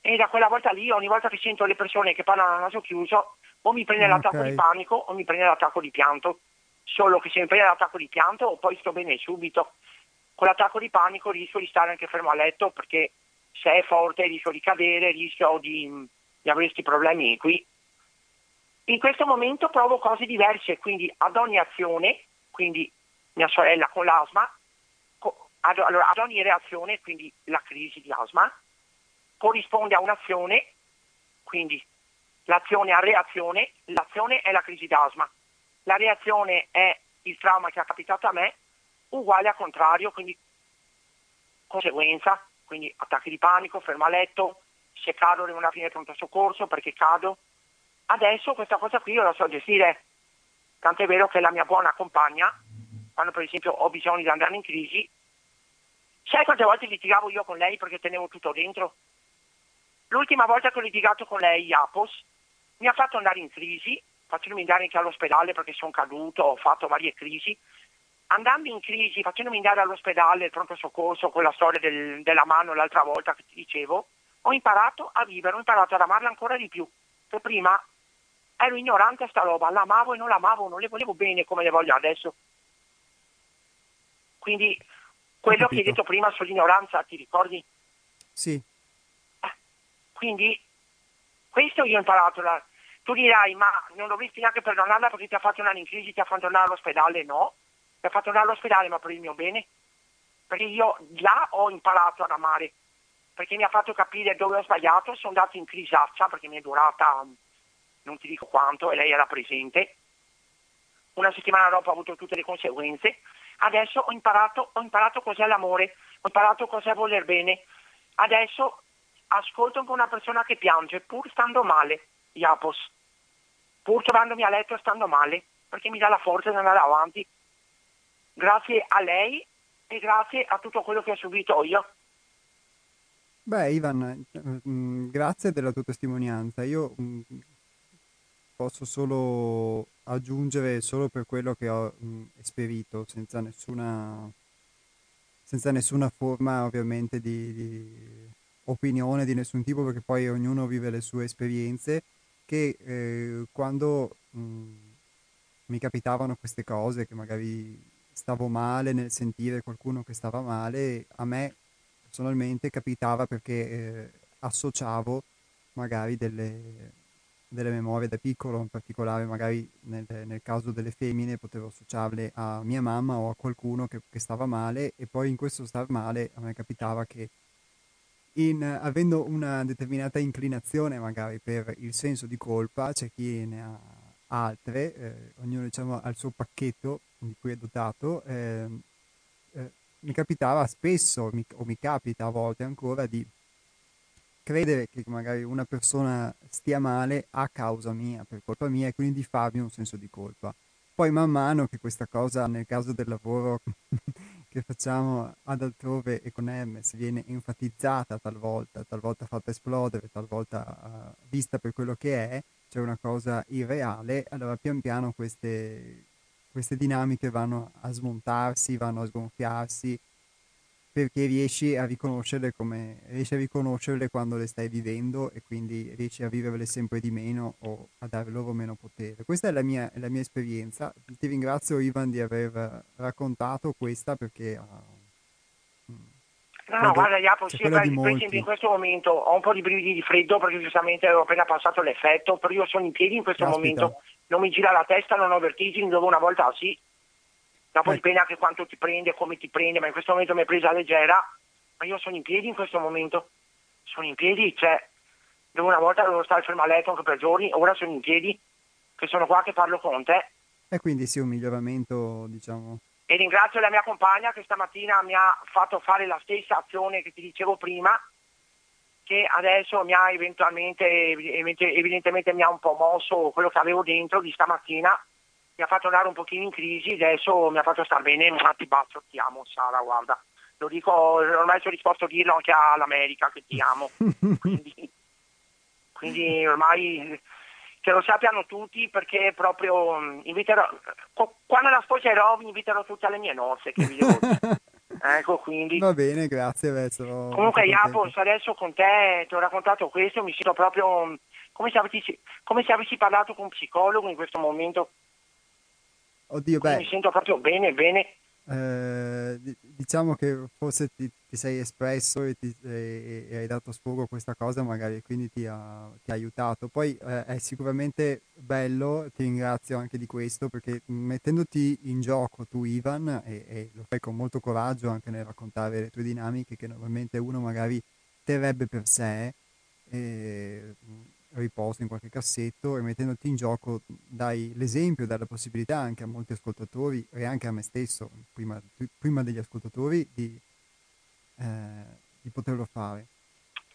e da quella volta lì, ogni volta che sento le persone che parlano a naso chiuso, o mi prende l'attacco okay. di panico o mi prende l'attacco di pianto solo che se mi prende l'attacco di pianto poi sto bene subito. Con l'attacco di panico rischio di stare anche fermo a letto perché se è forte rischio di cadere, rischio di, di avere questi problemi qui. In questo momento provo cose diverse, quindi ad ogni azione, quindi mia sorella con l'asma, ad, allora, ad ogni reazione, quindi la crisi di asma, corrisponde a un'azione, quindi l'azione a reazione, l'azione è la crisi d'asma la reazione è il trauma che è capitato a me, uguale al contrario, quindi conseguenza, quindi attacchi di panico, fermo a letto, se cado devo andare a finire pronto soccorso perché cado. Adesso questa cosa qui io la so gestire, tant'è vero che la mia buona compagna, quando per esempio ho bisogno di andare in crisi, sai quante volte litigavo io con lei perché tenevo tutto dentro? L'ultima volta che ho litigato con lei, Apos, mi ha fatto andare in crisi facendomi andare anche all'ospedale perché sono caduto, ho fatto varie crisi. Andando in crisi, facendomi andare all'ospedale, il pronto soccorso, quella storia del, della mano l'altra volta che ti dicevo, ho imparato a vivere, ho imparato ad amarla ancora di più. Che prima ero ignorante a sta roba, l'amavo e non l'amavo, non le volevo bene come le voglio adesso. Quindi quello che hai detto prima sull'ignoranza, ti ricordi? Sì. Eh, quindi questo io ho imparato, la, tu dirai, ma non dovresti neanche perdonarla perché ti ha fatto andare in crisi, ti ha fatto andare all'ospedale? No, ti ha fatto andare all'ospedale ma per il mio bene. Perché io là ho imparato ad amare, perché mi ha fatto capire dove ho sbagliato, sono andato in crisaccia perché mi è durata non ti dico quanto e lei era presente. Una settimana dopo ho avuto tutte le conseguenze. Adesso ho imparato, ho imparato cos'è l'amore, ho imparato cos'è voler bene. Adesso ascolto anche una persona che piange pur stando male Iapos, pur trovandomi a letto stando male, perché mi dà la forza di andare avanti. Grazie a lei e grazie a tutto quello che ho subito io. Beh, Ivan, mm, grazie della tua testimonianza. Io mm, posso solo aggiungere solo per quello che ho mm, esperito, senza nessuna, senza nessuna forma ovviamente di, di opinione di nessun tipo, perché poi ognuno vive le sue esperienze che eh, quando mh, mi capitavano queste cose, che magari stavo male nel sentire qualcuno che stava male, a me personalmente capitava perché eh, associavo magari delle, delle, memorie da piccolo, in particolare magari nel, nel, caso delle femmine potevo associarle a mia mamma o a qualcuno che, che stava male e poi in questo star male a me capitava che in, avendo una determinata inclinazione magari per il senso di colpa, c'è chi ne ha altre, eh, ognuno diciamo ha il suo pacchetto di cui è dotato, eh, eh, mi capitava spesso, mi, o mi capita a volte ancora, di credere che magari una persona stia male a causa mia, per colpa mia, e quindi farmi un senso di colpa. Poi man mano che questa cosa, nel caso del lavoro che facciamo ad altrove e con Hermes, viene enfatizzata talvolta, talvolta fatta esplodere, talvolta uh, vista per quello che è, cioè una cosa irreale, allora pian piano queste, queste dinamiche vanno a smontarsi, vanno a sgonfiarsi, perché riesci a riconoscerle come riesci a riconoscerle quando le stai vivendo e quindi riesci a viverle sempre di meno o a dare loro meno potere. Questa è la mia, la mia esperienza. Ti ringrazio Ivan di aver raccontato questa perché uh, No, no, guarda Iapo, sì, per, in questo momento ho un po' di brividi di freddo perché giustamente avevo appena passato l'effetto, però io sono in piedi in questo Caspita. momento, non mi gira la testa, non ho vertigini, dove una volta sì, Dopo eh. dipende anche quanto ti prende, come ti prende, ma in questo momento mi è presa leggera, ma io sono in piedi in questo momento. Sono in piedi, cioè, dove una volta dovevo stare fermo a letto anche per giorni, ora sono in piedi, che sono qua che parlo con te. E quindi sì, un miglioramento, diciamo. E ringrazio la mia compagna che stamattina mi ha fatto fare la stessa azione che ti dicevo prima, che adesso mi ha eventualmente, evidentemente mi ha un po' mosso quello che avevo dentro di stamattina mi ha fatto andare un pochino in crisi, adesso mi ha fatto stare bene, ma ti bacio, ti amo Sara, guarda. Lo dico, ormai sono disposto a dirlo anche all'America che ti amo. quindi, quindi ormai che lo sappiano tutti perché proprio mm, inviterò, quando la sposerò vi inviterò tutti alle mie nozze che vi devo Ecco, quindi. Va bene, grazie. Verso, Comunque, Japos, adesso con te ti ho raccontato questo, mi sento proprio mm, come se avessi, come se avessi parlato con un psicologo in questo momento. Oddio, beh. Mi sento proprio bene, bene. Eh, diciamo che forse ti, ti sei espresso e, ti, e, e, hai dato sfogo a questa cosa, magari quindi ti ha, ti ha aiutato. Poi eh, è sicuramente bello, ti ringrazio anche di questo, perché mettendoti in gioco tu, Ivan, e, e lo fai con molto coraggio anche nel raccontare le tue dinamiche che normalmente uno magari terrebbe per sé. E, riposto in qualche cassetto e mettendoti in gioco dai l'esempio, dai la possibilità anche a molti ascoltatori e anche a me stesso, prima, prima degli ascoltatori, di, eh, di, poterlo fare.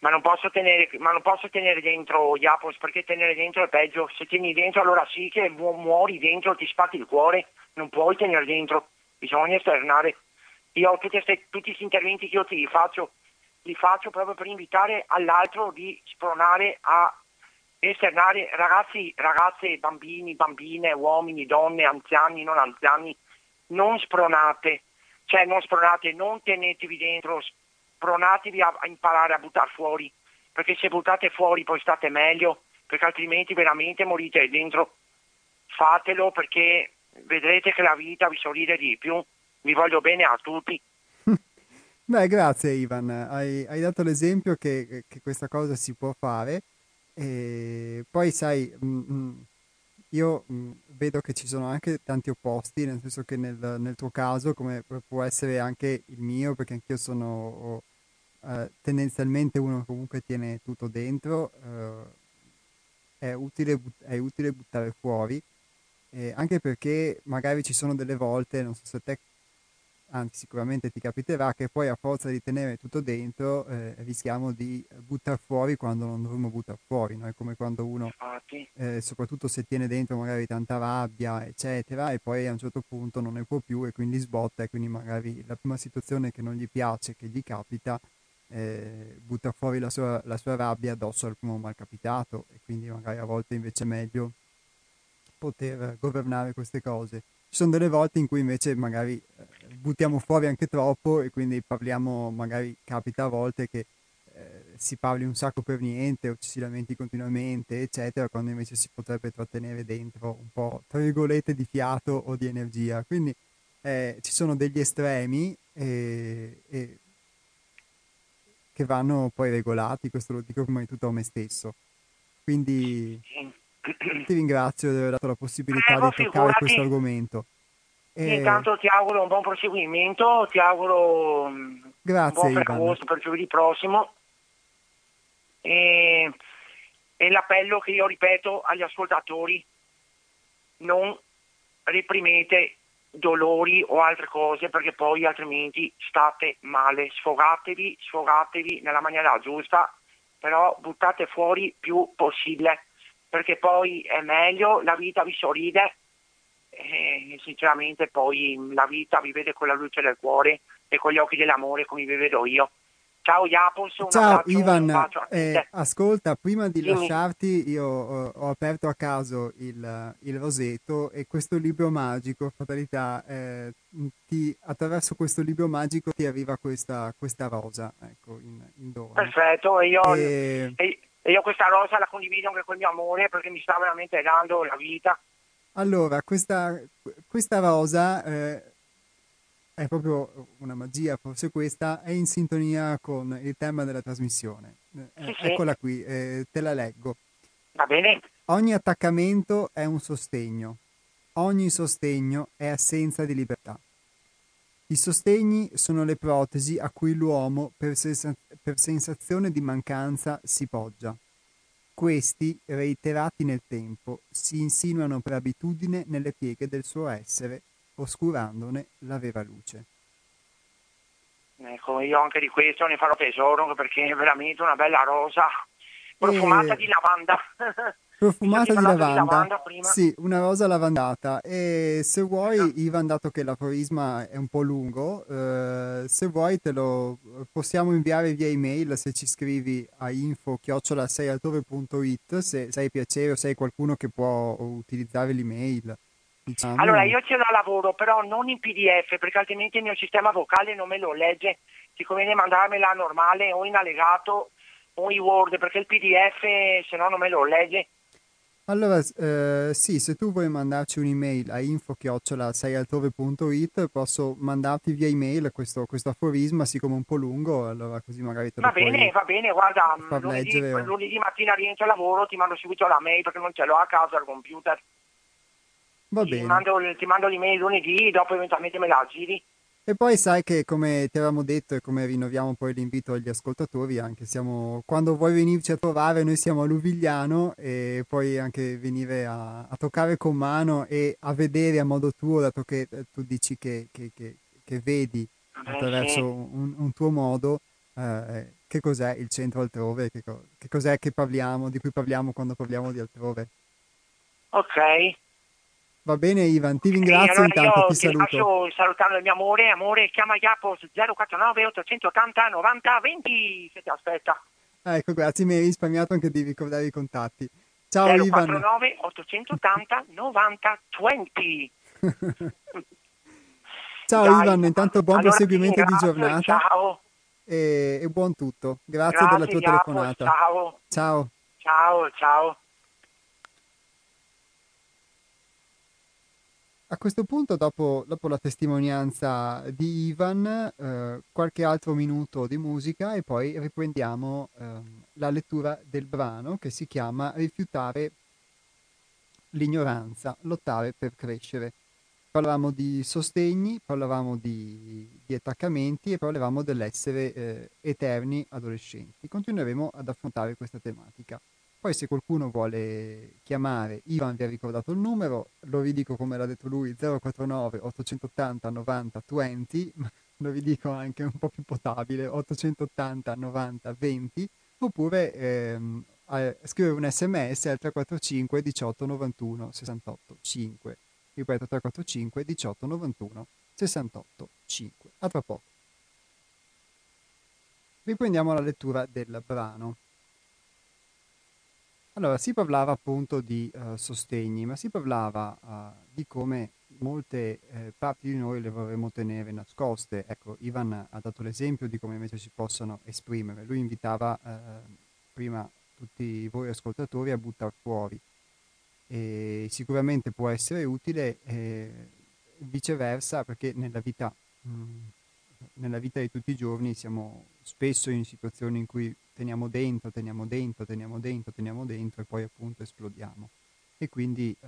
Ma non, posso tenere, ma non posso tenere dentro Japos perché tenere dentro è peggio. Se tieni dentro allora sì che muori dentro, ti spatti il cuore, non puoi tenere dentro, bisogna esternare. Io tutti questi interventi che io ti faccio, li faccio proprio per invitare all'altro di spronare a esternare ragazzi, ragazze, bambini, bambine, uomini, donne, anziani, non anziani, non spronate, cioè non spronate, non tenetevi dentro, spronatevi a, a imparare a buttare fuori, perché se buttate fuori poi state meglio, perché altrimenti veramente morite dentro. Fatelo perché vedrete che la vita vi sorride di più. Vi voglio bene a tutti. Beh, grazie Ivan, hai, hai dato l'esempio che, che questa cosa si può fare e poi sai, mh, mm, mm, io mh, mm, vedo che ci sono anche tanti opposti, nel senso che nel, nel tuo caso, come può essere anche il mio, perché anch'io sono eh, tendenzialmente uno che comunque tiene tutto dentro, eh, è, utile, è utile buttare fuori, eh, anche perché magari ci sono delle volte, non so se te anzi sicuramente ti capiterà che poi a forza di tenere tutto dentro eh, rischiamo di buttare fuori quando non dovremmo buttare fuori, no? è come quando uno, eh, soprattutto se tiene dentro magari tanta rabbia eccetera e poi a un certo punto non ne può più e quindi sbotta e quindi magari la prima situazione che non gli piace, che gli capita, eh, butta fuori la sua, la sua rabbia addosso al primo malcapitato e quindi magari a volte invece è meglio poter governare queste cose. Sono delle volte in cui invece magari eh, buttiamo fuori anche troppo e quindi parliamo, magari capita a volte che eh, si parli un sacco per niente o ci si lamenti continuamente, eccetera, quando invece si potrebbe trattenere dentro un po', tra virgolette, di fiato o di energia. Quindi eh, ci sono degli estremi e, e che vanno poi regolati, questo lo dico prima di tutto a me stesso. Quindi ti ringrazio di aver dato la possibilità eh, di toccare figurati. questo argomento. E... Intanto ti auguro un buon proseguimento, ti auguro mm, Grazie, un buon agosto per giovedì prossimo. E, e l'appello che io ripeto agli ascoltatori, non reprimete dolori o altre cose perché poi altrimenti state male, sfogatevi, sfogatevi nella maniera giusta però buttate fuori più possibile, perché poi è meglio, la vita vi sorride e sinceramente poi la vita vi vede con la luce del cuore e con gli occhi dell'amore come vi vedo io. Ciao Japos, Ciao abbraccio, Ivan, eh, ascolta, prima di Dimmi. lasciarti io ho, ho, aperto a caso il, il, roseto e questo libro magico, fatalità, eh, ti, attraverso questo libro magico ti arriva questa, questa rosa, ecco, in, in dono. Perfetto, e io, e... E io questa rosa la condivido anche con il mio amore perché mi sta veramente dando la vita. Allora, questa, questa rosa... Eh, è proprio una magia, forse questa, è in sintonia con il tema della trasmissione. Eh, sì, eccola qui, eh, te la leggo. Va bene. Ogni attaccamento è un sostegno, ogni sostegno è assenza di libertà. I sostegni sono le protesi a cui l'uomo, per, sens- per sensazione di mancanza, si poggia. Questi, reiterati nel tempo, si insinuano per abitudine nelle pieghe del suo essere oscurandone la vera luce. Ecco, io anche di questo ne farò tesoro perché è veramente una bella rosa profumata e... di lavanda. Profumata di lavanda, di lavanda sì, una rosa lavandata. E se vuoi, no. Ivan, dato che l'aforisma è un po' lungo, eh, se vuoi te lo possiamo inviare via email se ci scrivi a info chiocciola se, se hai piacere o sei qualcuno che può utilizzare l'email. Diciamo. Allora io ce la lavoro, però non in PDF, perché altrimenti il mio sistema vocale non me lo legge. Ti conviene mandarmela normale o in allegato o in Word, perché il PDF se no non me lo legge. Allora, eh, sì, se tu vuoi mandarci un'email a info-seialtrove.it posso mandarti via email questo, questo, aforisma, siccome un po' lungo, allora così magari te lo Va bene, va bene, guarda, lunedì, lunedì, mattina rientro al lavoro, ti mando subito la mail perché non ce l'ho a casa al computer. Va ti bene. Mando, ti mando l'email lunedì, dopo eventualmente me la giri. E poi sai che come ti avevamo detto e come rinnoviamo poi l'invito agli ascoltatori, anche siamo, quando vuoi venirci a trovare noi siamo a Luvigliano e puoi anche venire a, a toccare con mano e a vedere a modo tuo, dato che eh, tu dici che, che, che, che vedi attraverso un, un, tuo modo eh, che cos'è il centro altrove, che, che cos'è che parliamo, di cui parliamo quando parliamo di altrove. Ok, Va bene Ivan, ti ringrazio allora intanto, ti, ti saluto. salutando il mio amore, amore chiama Iapos 049 880 90 20 se ti aspetta. ecco, grazie, mi hai risparmiato anche di ricordare i contatti. Ciao 049 Ivan. 880 90 20. ciao Dai, Ivan, intanto buon allora proseguimento di giornata. Ciao. E, e, buon tutto. Grazie, grazie della tua Iapos, telefonata. Ciao. Ciao. Ciao, ciao. A questo punto, dopo, dopo la testimonianza di Ivan, eh, qualche altro minuto di musica e poi riprendiamo eh, la lettura del brano che si chiama Rifiutare l'ignoranza, lottare per crescere. Parlavamo di sostegni, parlavamo di, di attaccamenti e parlavamo dell'essere eh, eterni adolescenti. Continueremo ad affrontare questa tematica. Poi se qualcuno vuole chiamare, Ivan vi ha ricordato il numero, lo ridico come l'ha detto lui, 049 880 90 20, lo ridico anche un po' più potabile, 880 90 20, oppure ehm, scrivere un sms al 345 18 91 68 5. Ripeto 345 18 91 68 5. A tra poco. Riprendiamo la lettura del brano. Allora, si parlava appunto di uh, sostegni, ma si parlava uh, di come molte eh, parti di noi le vorremmo tenere nascoste. Ecco, Ivan ha dato l'esempio di come invece si possono esprimere. Lui invitava eh, prima tutti voi ascoltatori a buttare fuori e sicuramente può essere utile eh, viceversa perché nella vita, mh, mm, nella vita di tutti i giorni siamo spesso in situazioni in cui teniamo dentro, teniamo dentro, teniamo dentro, teniamo dentro e poi appunto esplodiamo. E quindi eh,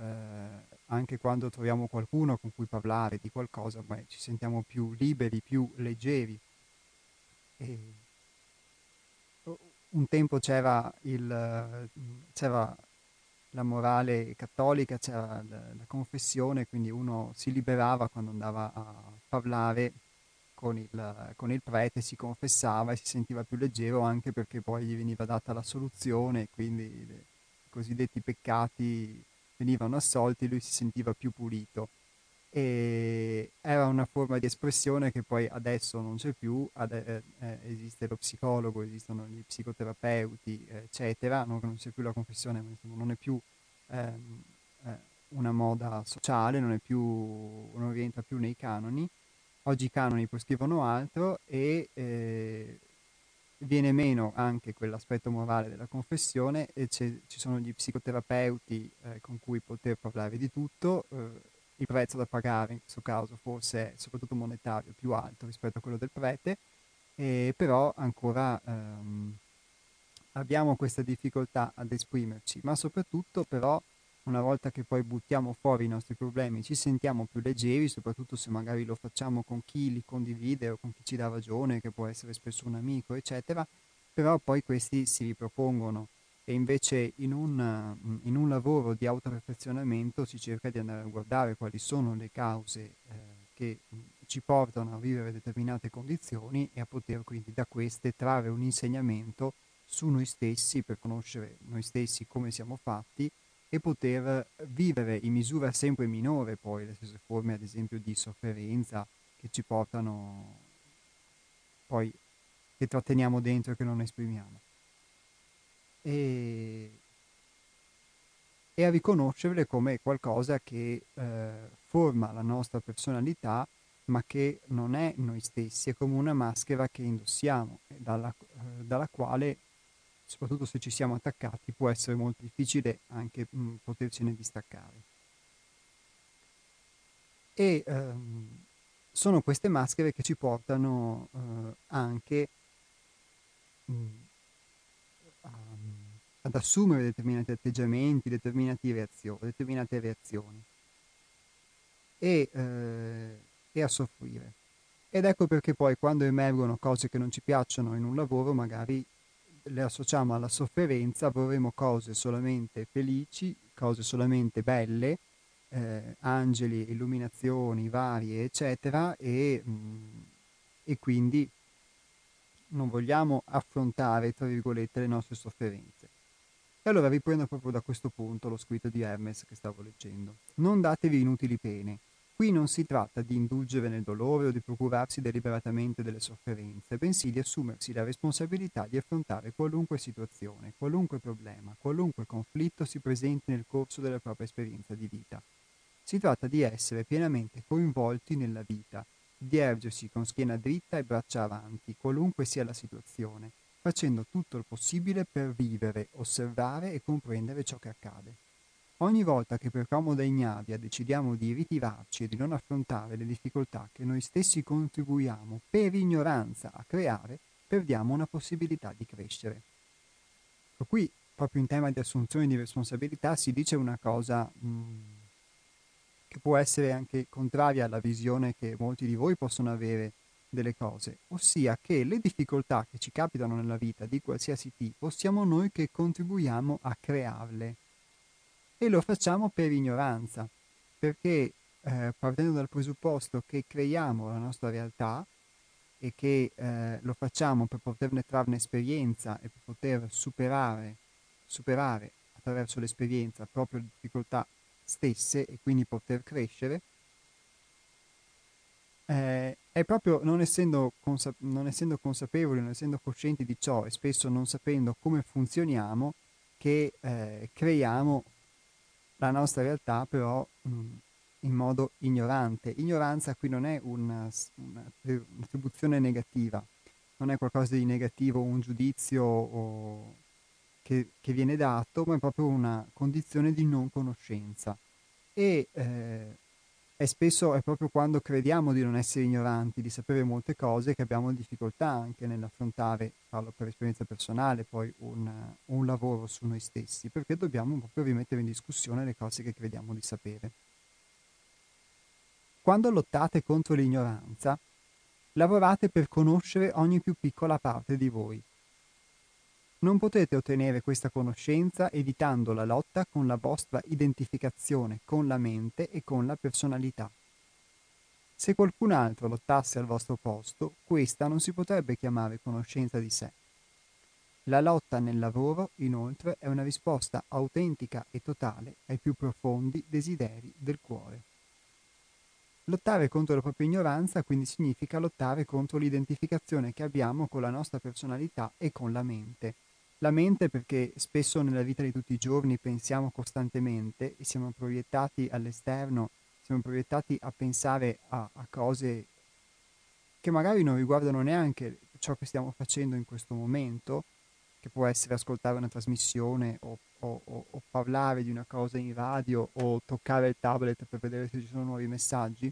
anche quando troviamo qualcuno con cui parlare di qualcosa, beh, ci sentiamo più liberi, più leggeri. E un tempo c'era, il, c'era la morale cattolica, c'era la, la confessione, quindi uno si liberava quando andava a parlare con il, con il prete, si confessava e si sentiva più leggero anche perché poi gli veniva data la soluzione, quindi i cosiddetti peccati venivano assolti, lui si sentiva più pulito. E era una forma di espressione che poi adesso non c'è più, ade- eh, esiste lo psicologo, esistono gli psicoterapeuti, eccetera, non, non c'è più la confessione, ma insomma non è più ehm, eh, una moda sociale, non, più, non rientra più nei canoni. Oggi i canoni prescrivono altro e eh, viene meno anche quell'aspetto morale della confessione e ci sono gli psicoterapeuti eh, con cui poter parlare di tutto. Eh, il prezzo da pagare in questo caso forse è soprattutto monetario più alto rispetto a quello del prete, però ancora ehm, abbiamo questa difficoltà ad esprimerci, ma soprattutto però una volta che poi buttiamo fuori i nostri problemi ci sentiamo più leggeri, soprattutto se magari lo facciamo con chi li condivide o con chi ci dà ragione, che può essere spesso un amico, eccetera, però poi questi si ripropongono. E invece in un, in un lavoro di autoperfezionamento si cerca di andare a guardare quali sono le cause eh, che ci portano a vivere determinate condizioni e a poter quindi da queste trarre un insegnamento su noi stessi per conoscere noi stessi come siamo fatti e poter vivere in misura sempre minore poi le stesse forme ad esempio di sofferenza che ci portano poi che tratteniamo dentro e che non esprimiamo. E, e a riconoscerle come qualcosa che eh, forma la nostra personalità ma che non è noi stessi, è come una maschera che indossiamo, dalla, eh, dalla quale soprattutto se ci siamo attaccati, può essere molto difficile anche mh, potercene distaccare. E ehm, sono queste maschere che ci portano eh, anche mh, a, ad assumere determinati atteggiamenti, reazioni, determinate reazioni e, eh, e a soffrire. Ed ecco perché poi quando emergono cose che non ci piacciono in un lavoro, magari le associamo alla sofferenza, vorremmo cose solamente felici, cose solamente belle, eh, angeli, illuminazioni varie, eccetera, e, mh, mm, e quindi non vogliamo affrontare, tra virgolette, le nostre sofferenze. E allora riprendo proprio da questo punto lo scritto di Hermes che stavo leggendo. Non datevi inutili pene, Qui non si tratta di indulgere nel dolore o di procurarsi deliberatamente delle sofferenze, bensì di assumersi la responsabilità di affrontare qualunque situazione, qualunque problema, qualunque conflitto si presenti nel corso della propria esperienza di vita. Si tratta di essere pienamente coinvolti nella vita, di ergersi con schiena dritta e braccia avanti, qualunque sia la situazione, facendo tutto il possibile per vivere, osservare e comprendere ciò che accade. Ogni volta che per comoda ignavia decidiamo di ritirarci e di non affrontare le difficoltà che noi stessi contribuiamo per ignoranza a creare, perdiamo una possibilità di crescere. Ecco, qui, proprio in tema di assunzione di responsabilità, si dice una cosa mh, mm, che può essere anche contraria alla visione che molti di voi possono avere delle cose, ossia che le difficoltà che ci capitano nella vita di qualsiasi tipo siamo noi che contribuiamo a crearle e lo facciamo per ignoranza, perché eh, partendo dal presupposto che creiamo la nostra realtà e che eh, lo facciamo per poterne trarne esperienza e per poter superare, superare attraverso l'esperienza proprio le difficoltà stesse e quindi poter crescere, eh, è proprio non essendo, consa- non essendo consapevoli, non essendo coscienti di ciò e spesso non sapendo come funzioniamo, che eh, creiamo la nostra realtà però mh, in modo ignorante. Ignoranza qui non è una, una, un'attribuzione negativa, non è qualcosa di negativo, un giudizio o, che, che, viene dato, ma è proprio una condizione di non conoscenza. E eh, e spesso è proprio quando crediamo di non essere ignoranti, di sapere molte cose, che abbiamo difficoltà anche nell'affrontare, parlo per esperienza personale, poi un, un lavoro su noi stessi, perché dobbiamo proprio rimettere in discussione le cose che crediamo di sapere. Quando lottate contro l'ignoranza, lavorate per conoscere ogni più piccola parte di voi. Non potete ottenere questa conoscenza evitando la lotta con la vostra identificazione con la mente e con la personalità. Se qualcun altro lottasse al vostro posto, questa non si potrebbe chiamare conoscenza di sé. La lotta nel lavoro, inoltre, è una risposta autentica e totale ai più profondi desideri del cuore. Lottare contro la propria ignoranza quindi significa lottare contro l'identificazione che abbiamo con la nostra personalità e con la mente. La mente perché spesso nella vita di tutti i giorni pensiamo costantemente e siamo proiettati all'esterno siamo proiettati a pensare a, a cose che magari non riguardano neanche ciò che stiamo facendo in questo momento, che può essere ascoltare una trasmissione o, o, o, o, parlare di una cosa in radio o toccare il tablet per vedere se ci sono nuovi messaggi,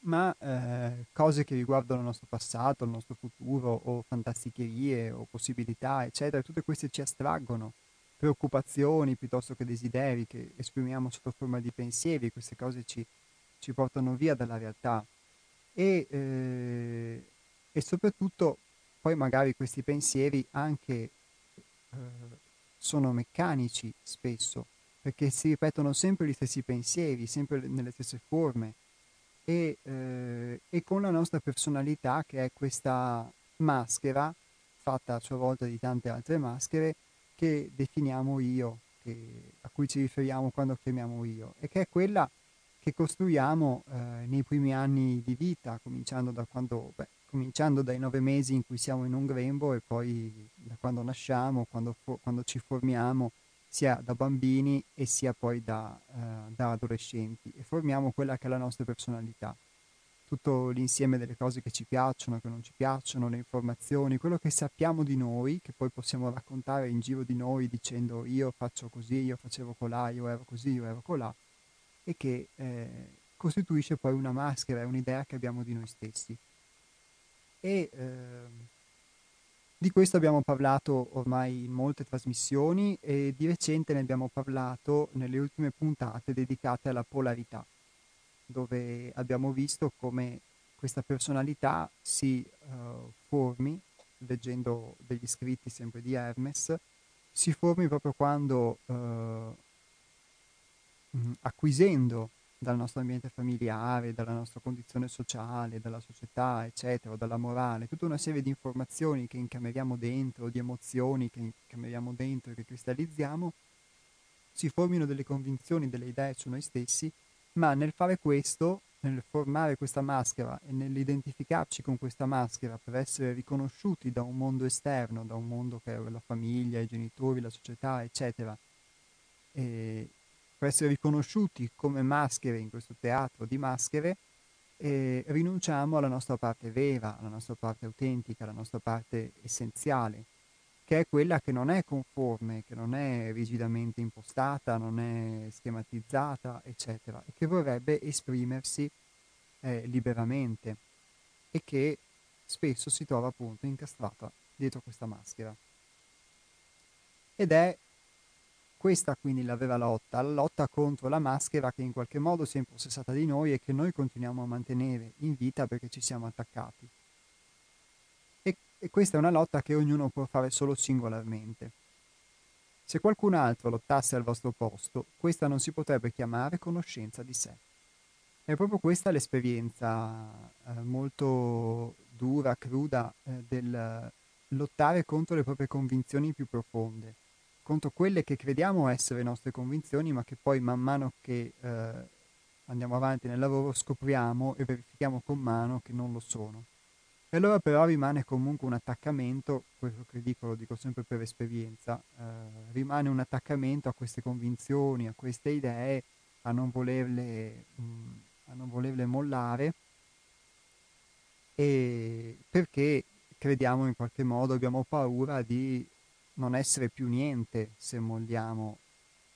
ma eh, cose che riguardano il nostro passato, il nostro futuro o fantasticherie o possibilità, eccetera, tutte queste ci astraggono preoccupazioni piuttosto che desideri che esprimiamo sotto forma di pensieri, queste cose ci, ci portano via dalla realtà. E, eh, e, soprattutto poi magari questi pensieri anche eh, sono meccanici spesso perché si ripetono sempre gli stessi pensieri, sempre nelle stesse forme e, eh, e con la nostra personalità che è questa maschera fatta a sua volta di tante altre maschere che definiamo io, che, a cui ci riferiamo quando chiamiamo io, e che è quella che costruiamo eh, nei primi anni di vita, cominciando, da quando, beh, cominciando dai nove mesi in cui siamo in un grembo e poi da quando nasciamo, quando, quando ci formiamo, sia da bambini e sia poi da, eh, da adolescenti, e formiamo quella che è la nostra personalità tutto l'insieme delle cose che ci piacciono, che non ci piacciono, le informazioni, quello che sappiamo di noi, che poi possiamo raccontare in giro di noi dicendo io faccio così, io facevo colà, io ero così, io ero colà, e che eh, costituisce poi una maschera, un'idea che abbiamo di noi stessi. E eh, di questo abbiamo parlato ormai in molte trasmissioni e di recente ne abbiamo parlato nelle ultime puntate dedicate alla polarità dove abbiamo visto come questa personalità si uh, formi, leggendo degli scritti sempre di Hermes, si formi proprio quando, uh, acquisendo dal nostro ambiente familiare, dalla nostra condizione sociale, dalla società, eccetera, dalla morale, tutta una serie di informazioni che incameriamo dentro, di emozioni che incameriamo dentro e che cristallizziamo, si formino delle convinzioni, delle idee su noi stessi ma nel fare questo, nel formare questa maschera e nell'identificarci con questa maschera per essere riconosciuti da un mondo esterno, da un mondo che è la famiglia, i genitori, la società, eccetera, e per essere riconosciuti come maschere in questo teatro di maschere, e rinunciamo alla nostra parte vera, alla nostra parte autentica, alla nostra parte essenziale che è quella che non è conforme, che non è rigidamente impostata, non è schematizzata, eccetera, e che vorrebbe esprimersi eh, liberamente e che spesso si trova appunto incastrata dietro questa maschera. Ed è questa quindi la vera lotta, la lotta contro la maschera che in qualche modo si è impossessata di noi e che noi continuiamo a mantenere in vita perché ci siamo attaccati e questa è una lotta che ognuno può fare solo singolarmente. Se qualcun altro lottasse al vostro posto, questa non si potrebbe chiamare conoscenza di sé. È proprio questa l'esperienza eh, molto dura, cruda eh, del lottare contro le proprie convinzioni più profonde, contro quelle che crediamo essere nostre convinzioni, ma che poi man mano che eh, andiamo avanti nel lavoro scopriamo e verifichiamo con mano che non lo sono. E allora però rimane comunque un attaccamento, questo che dico lo dico sempre per esperienza, eh, rimane un attaccamento a queste convinzioni, a queste idee, a non volerle, mh, mm, a non volerle mollare, perché crediamo in qualche modo, abbiamo paura di non essere più niente se molliamo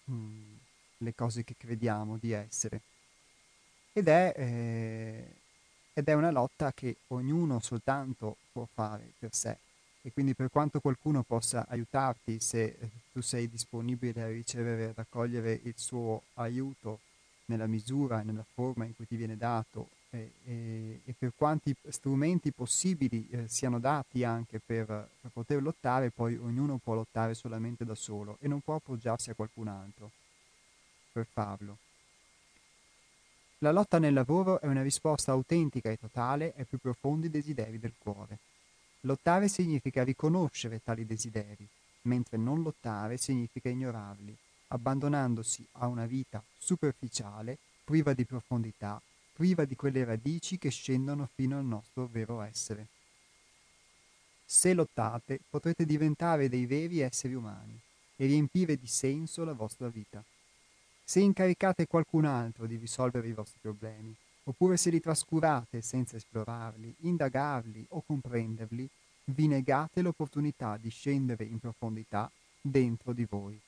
mh, mm, le cose che crediamo di essere. Ed è... Eh, ed è una lotta che ognuno soltanto può fare per sé e quindi per quanto qualcuno possa aiutarti se eh, tu sei disponibile a ricevere e raccogliere il suo aiuto nella misura e nella forma in cui ti viene dato e, e, per quanti strumenti possibili eh, siano dati anche per, per poter lottare, poi ognuno può lottare solamente da solo e non può appoggiarsi a qualcun altro per farlo. La lotta nel lavoro è una risposta autentica e totale ai più profondi desideri del cuore. Lottare significa riconoscere tali desideri, mentre non lottare significa ignorarli, abbandonandosi a una vita superficiale, priva di profondità, priva di quelle radici che scendono fino al nostro vero essere. Se lottate, potrete diventare dei veri esseri umani e riempire di senso la vostra vita. Se incaricate qualcun altro di risolvere i vostri problemi, oppure se li trascurate senza esplorarli, indagarli o comprenderli, vi negate l'opportunità di scendere in profondità dentro di voi.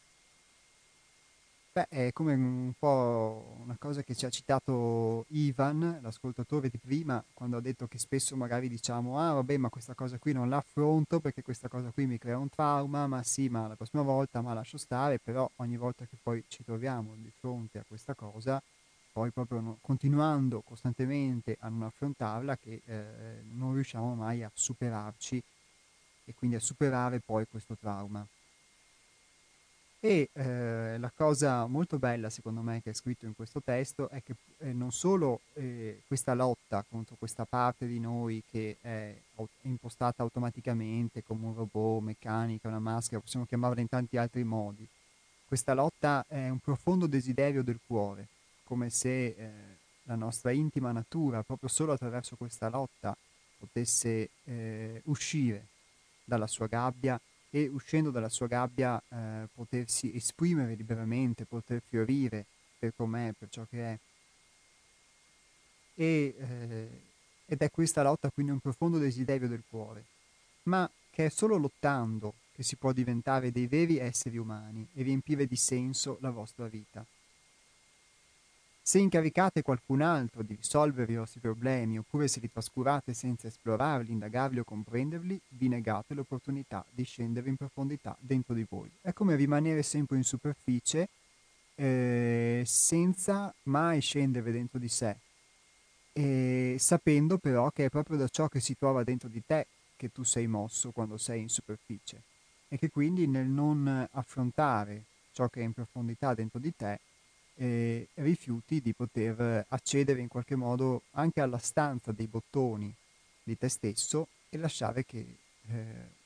Beh, è come un po' una cosa che ci ha citato Ivan, l'ascoltatore di prima, quando ha detto che spesso magari diciamo ah vabbè ma questa cosa qui non l'affronto perché questa cosa qui mi crea un trauma, ma sì ma la prossima volta ma lascio stare, però ogni volta che poi ci troviamo di fronte a questa cosa, poi proprio no, continuando costantemente a non affrontarla che eh, non riusciamo mai a superarci e quindi a superare poi questo trauma. E eh, la cosa molto bella, secondo me, che è scritto in questo testo è che eh, non solo eh, questa lotta contro questa parte di noi che è impostata automaticamente come un robot, meccanica, una maschera, possiamo chiamarla in tanti altri modi, questa lotta è un profondo desiderio del cuore, come se eh, la nostra intima natura, proprio solo attraverso questa lotta, potesse eh, uscire dalla sua gabbia e uscendo dalla sua gabbia eh, potersi esprimere liberamente, poter fiorire per com'è, per ciò che è. E, eh, ed è questa lotta quindi un profondo desiderio del cuore, ma che è solo lottando che si può diventare dei veri esseri umani e riempire di senso la vostra vita. Se incaricate qualcun altro di risolvere i vostri problemi oppure se li trascurate senza esplorarli, indagarli o comprenderli, vi negate l'opportunità di scendere in profondità dentro di voi. È come rimanere sempre in superficie eh, senza mai scendere dentro di sé, e sapendo però che è proprio da ciò che si trova dentro di te che tu sei mosso quando sei in superficie e che quindi nel non affrontare ciò che è in profondità dentro di te eh, rifiuti di poter accedere in qualche modo anche alla stanza dei bottoni di te stesso e lasciare che eh,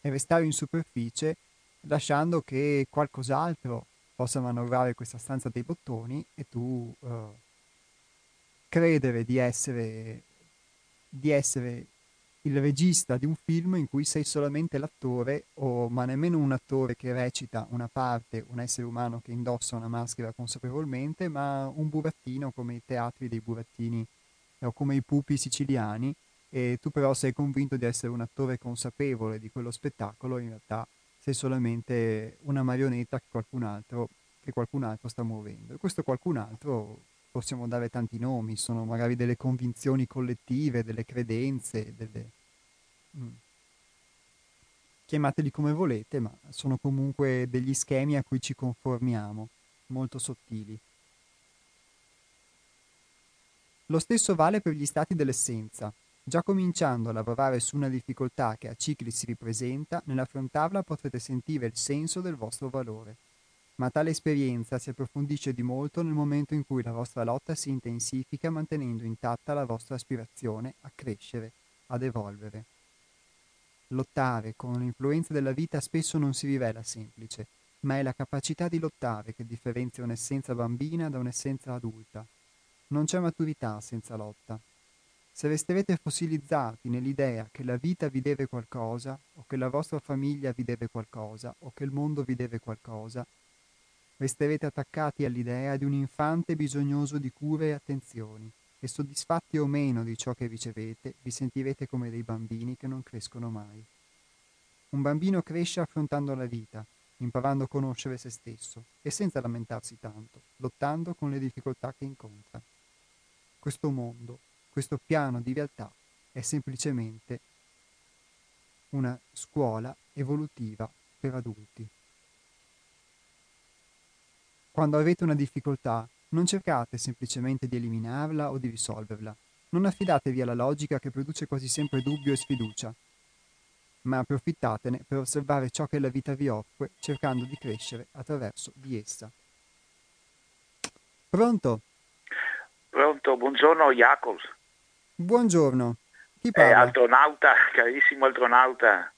e restare in superficie lasciando che qualcos'altro possa manovrare questa stanza dei bottoni e tu uh, credere di essere, di essere il regista di un film in cui sei solamente l'attore, o ma nemmeno un attore che recita una parte, un essere umano che indossa una maschera consapevolmente, ma un burattino come i teatri dei burattini o come i pupi siciliani, e tu però sei convinto di essere un attore consapevole di quello spettacolo, in realtà sei solamente una marionetta che qualcun altro, che qualcun altro sta muovendo. E questo qualcun altro possiamo dare tanti nomi, sono magari delle convinzioni collettive, delle credenze, delle... Mm. chiamateli come volete, ma sono comunque degli schemi a cui ci conformiamo, molto sottili. Lo stesso vale per gli stati dell'essenza. Già cominciando a lavorare su una difficoltà che a cicli si ripresenta, nell'affrontarla potrete sentire il senso del vostro valore ma tale esperienza si approfondisce di molto nel momento in cui la vostra lotta si intensifica mantenendo intatta la vostra aspirazione a crescere, ad evolvere. Lottare con l'influenza della vita spesso non si rivela semplice, ma è la capacità di lottare che differenzia un'essenza bambina da un'essenza adulta. Non c'è maturità senza lotta. Se resterete fossilizzati nell'idea che la vita vi deve qualcosa, o che la vostra famiglia vi deve qualcosa, o che il mondo vi deve qualcosa, resterete attaccati all'idea di un infante bisognoso di cure e attenzioni, e soddisfatti o meno di ciò che ricevete, vi sentirete come dei bambini che non crescono mai. Un bambino cresce affrontando la vita, imparando a conoscere se stesso e senza lamentarsi tanto, lottando con le difficoltà che incontra. Questo mondo, questo piano di realtà è semplicemente una scuola evolutiva per adulti. Quando avete una difficoltà, non cercate semplicemente di eliminarla o di risolverla. Non affidatevi alla logica che produce quasi sempre dubbio e sfiducia, ma approfittatene per osservare ciò che la vita vi offre, cercando di crescere attraverso di essa. Pronto? Pronto, buongiorno Jacobs. Buongiorno. Chi eh, parla? Eh, astronauta, carissimo astronauta.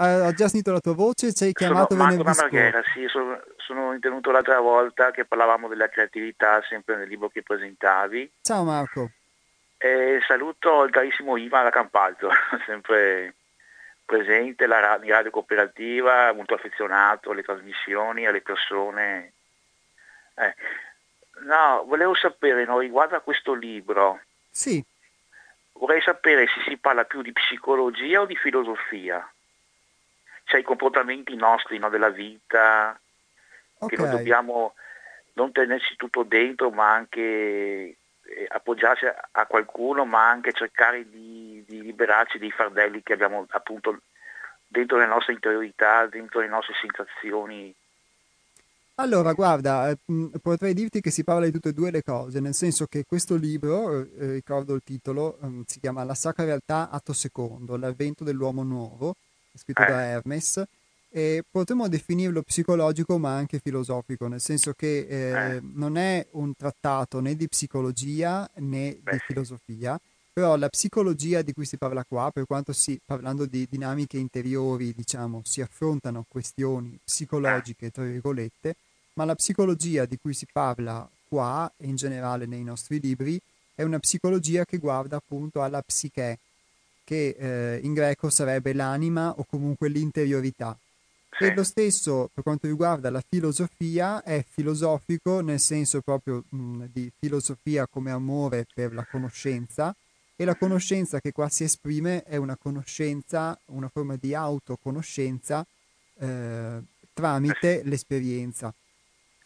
Ho già sentito la tua voce, ci hai chiamato sono Marco Marghera, sì, sono, sono intervenuto l'altra volta che parlavamo della creatività sempre nel libro che presentavi. Ciao Marco. E saluto il carissimo Ivan da Campalto, sempre presente, la radio cooperativa, molto affezionato alle trasmissioni, alle persone. Eh. No, volevo sapere, no, riguardo a questo libro. Sì. Vorrei sapere se si parla più di psicologia o di filosofia. Cioè i comportamenti nostri no, della vita, okay. che non dobbiamo non tenerci tutto dentro, ma anche eh, appoggiarsi a, qualcuno, ma anche cercare di, di liberarci dei fardelli che abbiamo appunto dentro le nostre interiorità, dentro le nostre sensazioni allora, guarda, eh, potrei dirti che si parla di tutte e due le cose, nel senso che questo libro, eh, eh ricordo il titolo, eh, si chiama La Sacra Realtà, atto secondo, l'avvento dell'uomo nuovo, scritto da eh. Hermes, e potremmo definirlo psicologico ma anche filosofico, nel senso che eh, non è un trattato né di psicologia né Beh. di filosofia, però la psicologia di cui si parla qua, per quanto si, parlando di dinamiche interiori, diciamo, si affrontano questioni psicologiche, tra virgolette, ma la psicologia di cui si parla qua e in generale nei nostri libri è una psicologia che guarda appunto alla psiche, che eh, in greco sarebbe l'anima o comunque l'interiorità. E lo stesso per quanto riguarda la filosofia è filosofico nel senso proprio mh, di filosofia come amore per la conoscenza e la conoscenza che qua si esprime è una conoscenza, una forma di autoconoscenza eh, tramite l'esperienza.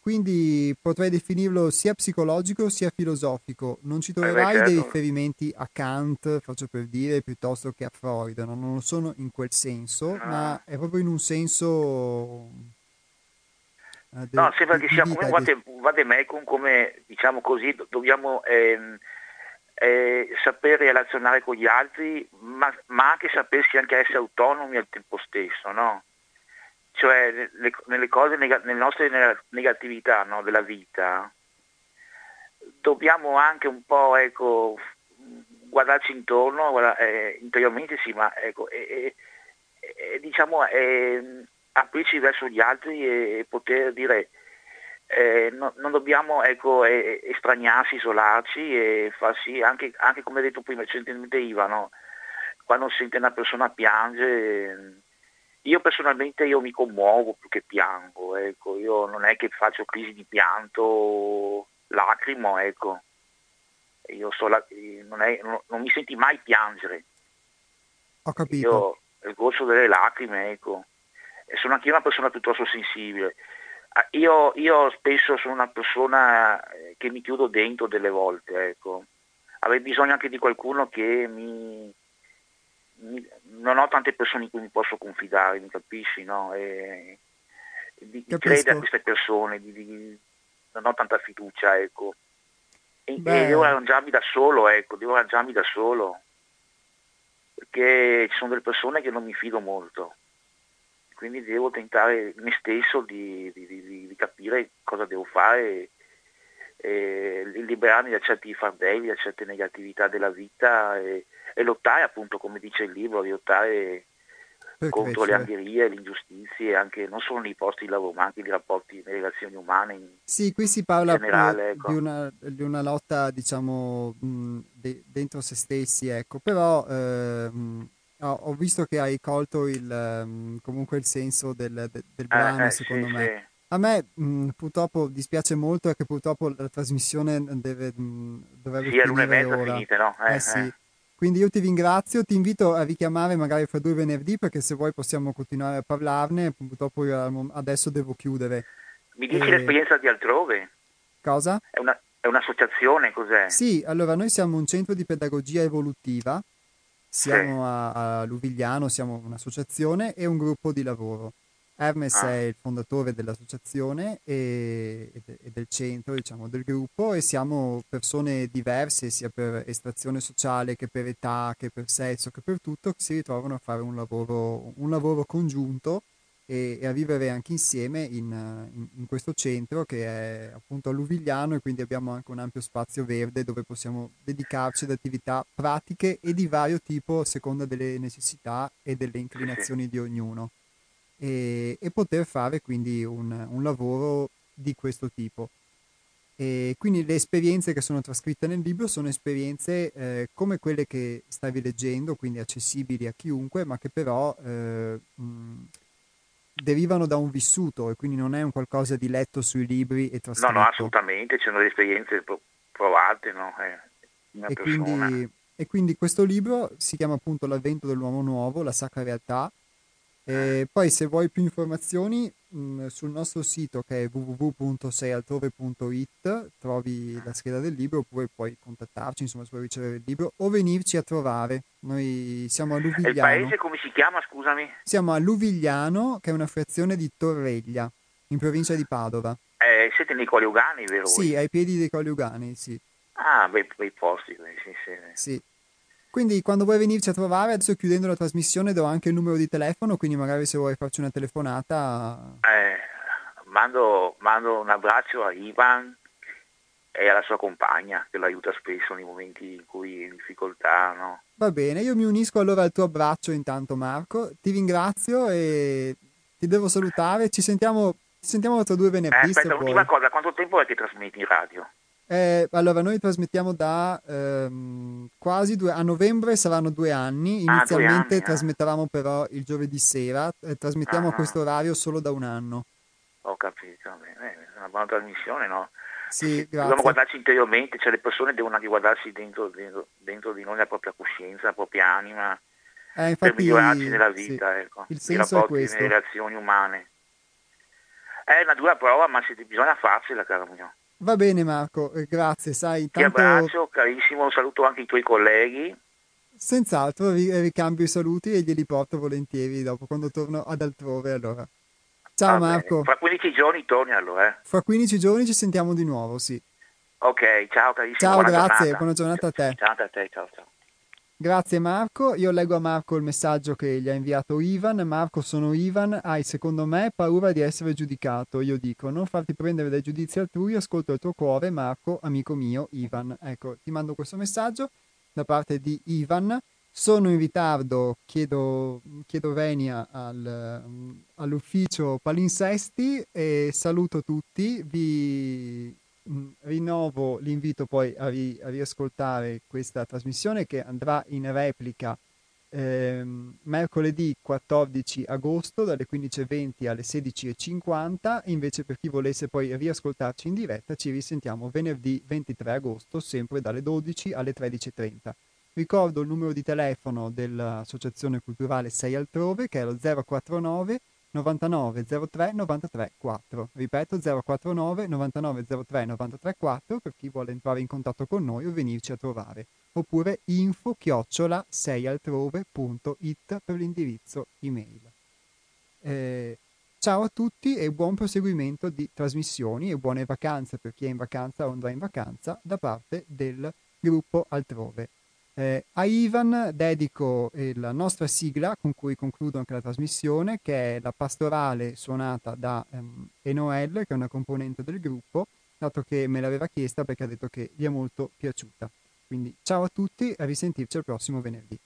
Quindi potrei definirlo sia psicologico sia filosofico. Non ci troverai dei certo. riferimenti a Kant, faccio per dire, piuttosto che a Freud. No? Non lo sono in quel senso, no. ma è proprio in un senso... Eh, de, no, sembra che sia come vade, vademecum, come diciamo così, dobbiamo ehm, eh, saper relazionare con gli altri, ma, ma, anche sapersi anche essere autonomi al tempo stesso, no? Cioè le, nelle cose, nelle nostre negatività no, della vita, dobbiamo anche un po' ecco, guardarci intorno, guarda, eh, interiormente sì, ma ecco, e, e, diciamo eh, aprirci verso gli altri e poter dire eh, no, non dobbiamo ecco, estraniarsi, isolarci e far sì, anche, anche come detto prima recentemente Iva, no? quando sente una persona piange io personalmente io mi commuovo più che piango, ecco. io non è che faccio crisi di pianto, lacrimo, ecco. Io so la, non, è, non, non, mi senti mai piangere. Ho capito. Io il corso delle lacrime, ecco. E sono anche io una persona piuttosto sensibile. Ah, io, io, spesso sono una persona eh, che mi chiudo dentro delle volte, ecco. Avrei bisogno anche di qualcuno che mi, non ho tante persone in cui mi posso confidare, mi capisci, no? E, di, di credere a queste persone, di, di, non ho tanta fiducia, ecco. E, e, devo arrangiarmi da solo, ecco, devo arrangiarmi da solo. Perché ci sono delle persone che non mi fido molto. Quindi devo tentare me stesso di, di capire cosa devo fare e liberarmi da certi fardelli, da certe negatività della vita e, e lottare appunto come dice il libro, lottare per contro crescere. le angherie, le ingiustizie, anche non solo nei posti di lavoro, ma anche nei rapporti, nelle relazioni umane. In, sì, qui si parla generale, ecco. di, una, di, una, lotta, diciamo, mh, de, dentro se stessi, ecco, però eh, mh, ho, visto che hai colto il, mh, comunque il senso del, de, del eh, brano, eh, secondo sì, me. Sì. A me mh, purtroppo dispiace molto che purtroppo la trasmissione deve, mh, dovrebbe sì, finire ora. Finite, no? Eh, eh sì. Eh. Quindi io ti ringrazio, ti invito a richiamare magari fra due venerdì perché se vuoi possiamo continuare a parlarne, purtroppo io adesso devo chiudere. Mi dici e... l'esperienza di altrove? Cosa? È, una, è un'associazione, cos'è? Sì, allora noi siamo un centro di pedagogia evolutiva, siamo sì. a, a Luvigliano, siamo un'associazione e un gruppo di lavoro. Hermes ah. è il fondatore dell'associazione e, e, del centro, diciamo, del gruppo e siamo persone diverse sia per estrazione sociale che per età, che per sesso, che per tutto, che si ritrovano a fare un lavoro, un lavoro congiunto e, e a vivere anche insieme in, in, in, questo centro che è appunto a Luvigliano e quindi abbiamo anche un ampio spazio verde dove possiamo dedicarci ad attività pratiche e di vario tipo a seconda delle necessità e delle inclinazioni di ognuno e, e poter fare quindi un, un lavoro di questo tipo. E quindi le esperienze che sono trascritte nel libro sono esperienze eh, come quelle che stavi leggendo, quindi accessibili a chiunque, ma che però eh, mh, derivano da un vissuto e quindi non è un qualcosa di letto sui libri e trascritto. No, no, assolutamente, ci sono delle esperienze provate, no? Eh, e, quindi, e quindi questo libro si chiama appunto L'avvento dell'uomo nuovo, la sacra realtà, e poi se vuoi più informazioni mh, mm, sul nostro sito che è www.seialtrove.it trovi la scheda del libro oppure puoi contattarci insomma se vuoi ricevere il libro o venirci a trovare. Noi siamo a Luvigliano. il paese come si chiama scusami? Siamo a Luvigliano che è una frazione di Torreglia in provincia di Padova. Eh, siete nei Coliugani vero? Sì, ai piedi dei Coliugani sì. Ah, bei, bei posti. Sì, sì. sì. Quindi quando vuoi venirci a trovare, adesso chiudendo la trasmissione do anche il numero di telefono, quindi magari se vuoi farci una telefonata... Eh, mando, mando un abbraccio a Ivan e alla sua compagna che lo aiuta spesso nei momenti in cui è in difficoltà. No? Va bene, io mi unisco allora al tuo abbraccio intanto Marco, ti ringrazio e ti devo salutare, ci sentiamo, ci sentiamo tra due venerdì. Eh, aspetta, l'ultima cosa, quanto tempo è che trasmetti in radio? Eh, allora, noi trasmettiamo da ehm, quasi due, a novembre saranno due anni. Inizialmente ah, due anni, eh. trasmettavamo però il giovedì sera, eh, trasmettiamo ah, a questo orario solo da un anno. Ho capito, bene, è una buona trasmissione, no? Sì. Dobbiamo guardarci interiormente, cioè le persone devono anche guardarsi dentro, dentro, dentro di noi la propria coscienza, la propria anima, eh, infatti, per migliorarci nella vita, sì, ecco, il senso rapporti, è questo. nelle relazioni umane. È una dura prova, ma bisogna farsela, caro mio. Va bene Marco, eh, grazie, sai. Tanto... Ti abbraccio, carissimo, saluto anche i tuoi colleghi. Senz'altro, ricambio i saluti e glieli porto volentieri dopo quando torno ad altrove allora. Ciao Va Marco. Bene. Fra 15 giorni torni allora, eh? Fra 15 giorni ci sentiamo di nuovo, sì. Ok, ciao carissimo. Ciao, buona grazie, giornata. buona giornata a te. Ciao a te, ciao ciao. Grazie Marco, io leggo a Marco il messaggio che gli ha inviato Ivan. Marco, sono Ivan, hai secondo me paura di essere giudicato. Io dico, non farti prendere dai giudizi altrui, ascolto il tuo cuore, Marco, amico mio, Ivan. Ecco, ti mando questo messaggio da parte di Ivan. Sono in ritardo, chiedo, chiedo venia al, all'ufficio palinsesti e saluto tutti. Vi Rinnovo l'invito poi a, ri- a, riascoltare questa trasmissione che andrà in replica ehm, mercoledì 14 agosto dalle 15.20 alle 16.50 invece per chi volesse poi riascoltarci in diretta ci risentiamo venerdì 23 agosto sempre dalle 12 alle 13.30 ricordo il numero di telefono dell'associazione culturale 6 altrove che è lo 049 99 03 93 4. Ripeto 049 99 03 93 4 per chi vuole entrare in contatto con noi o venirci a trovare. Oppure info chiocciola 6altrove.it per l'indirizzo email. Eh, ciao a tutti e buon proseguimento di trasmissioni e buone vacanze per chi è in vacanza o andrà in vacanza da parte del gruppo Altrove. Eh, a Ivan dedico eh, la nostra sigla con cui concludo anche la trasmissione, che è la pastorale suonata da ehm, Enoel, che è una componente del gruppo, dato che me l'aveva chiesta perché ha detto che gli è molto piaciuta. Quindi ciao a tutti a risentirci il prossimo venerdì.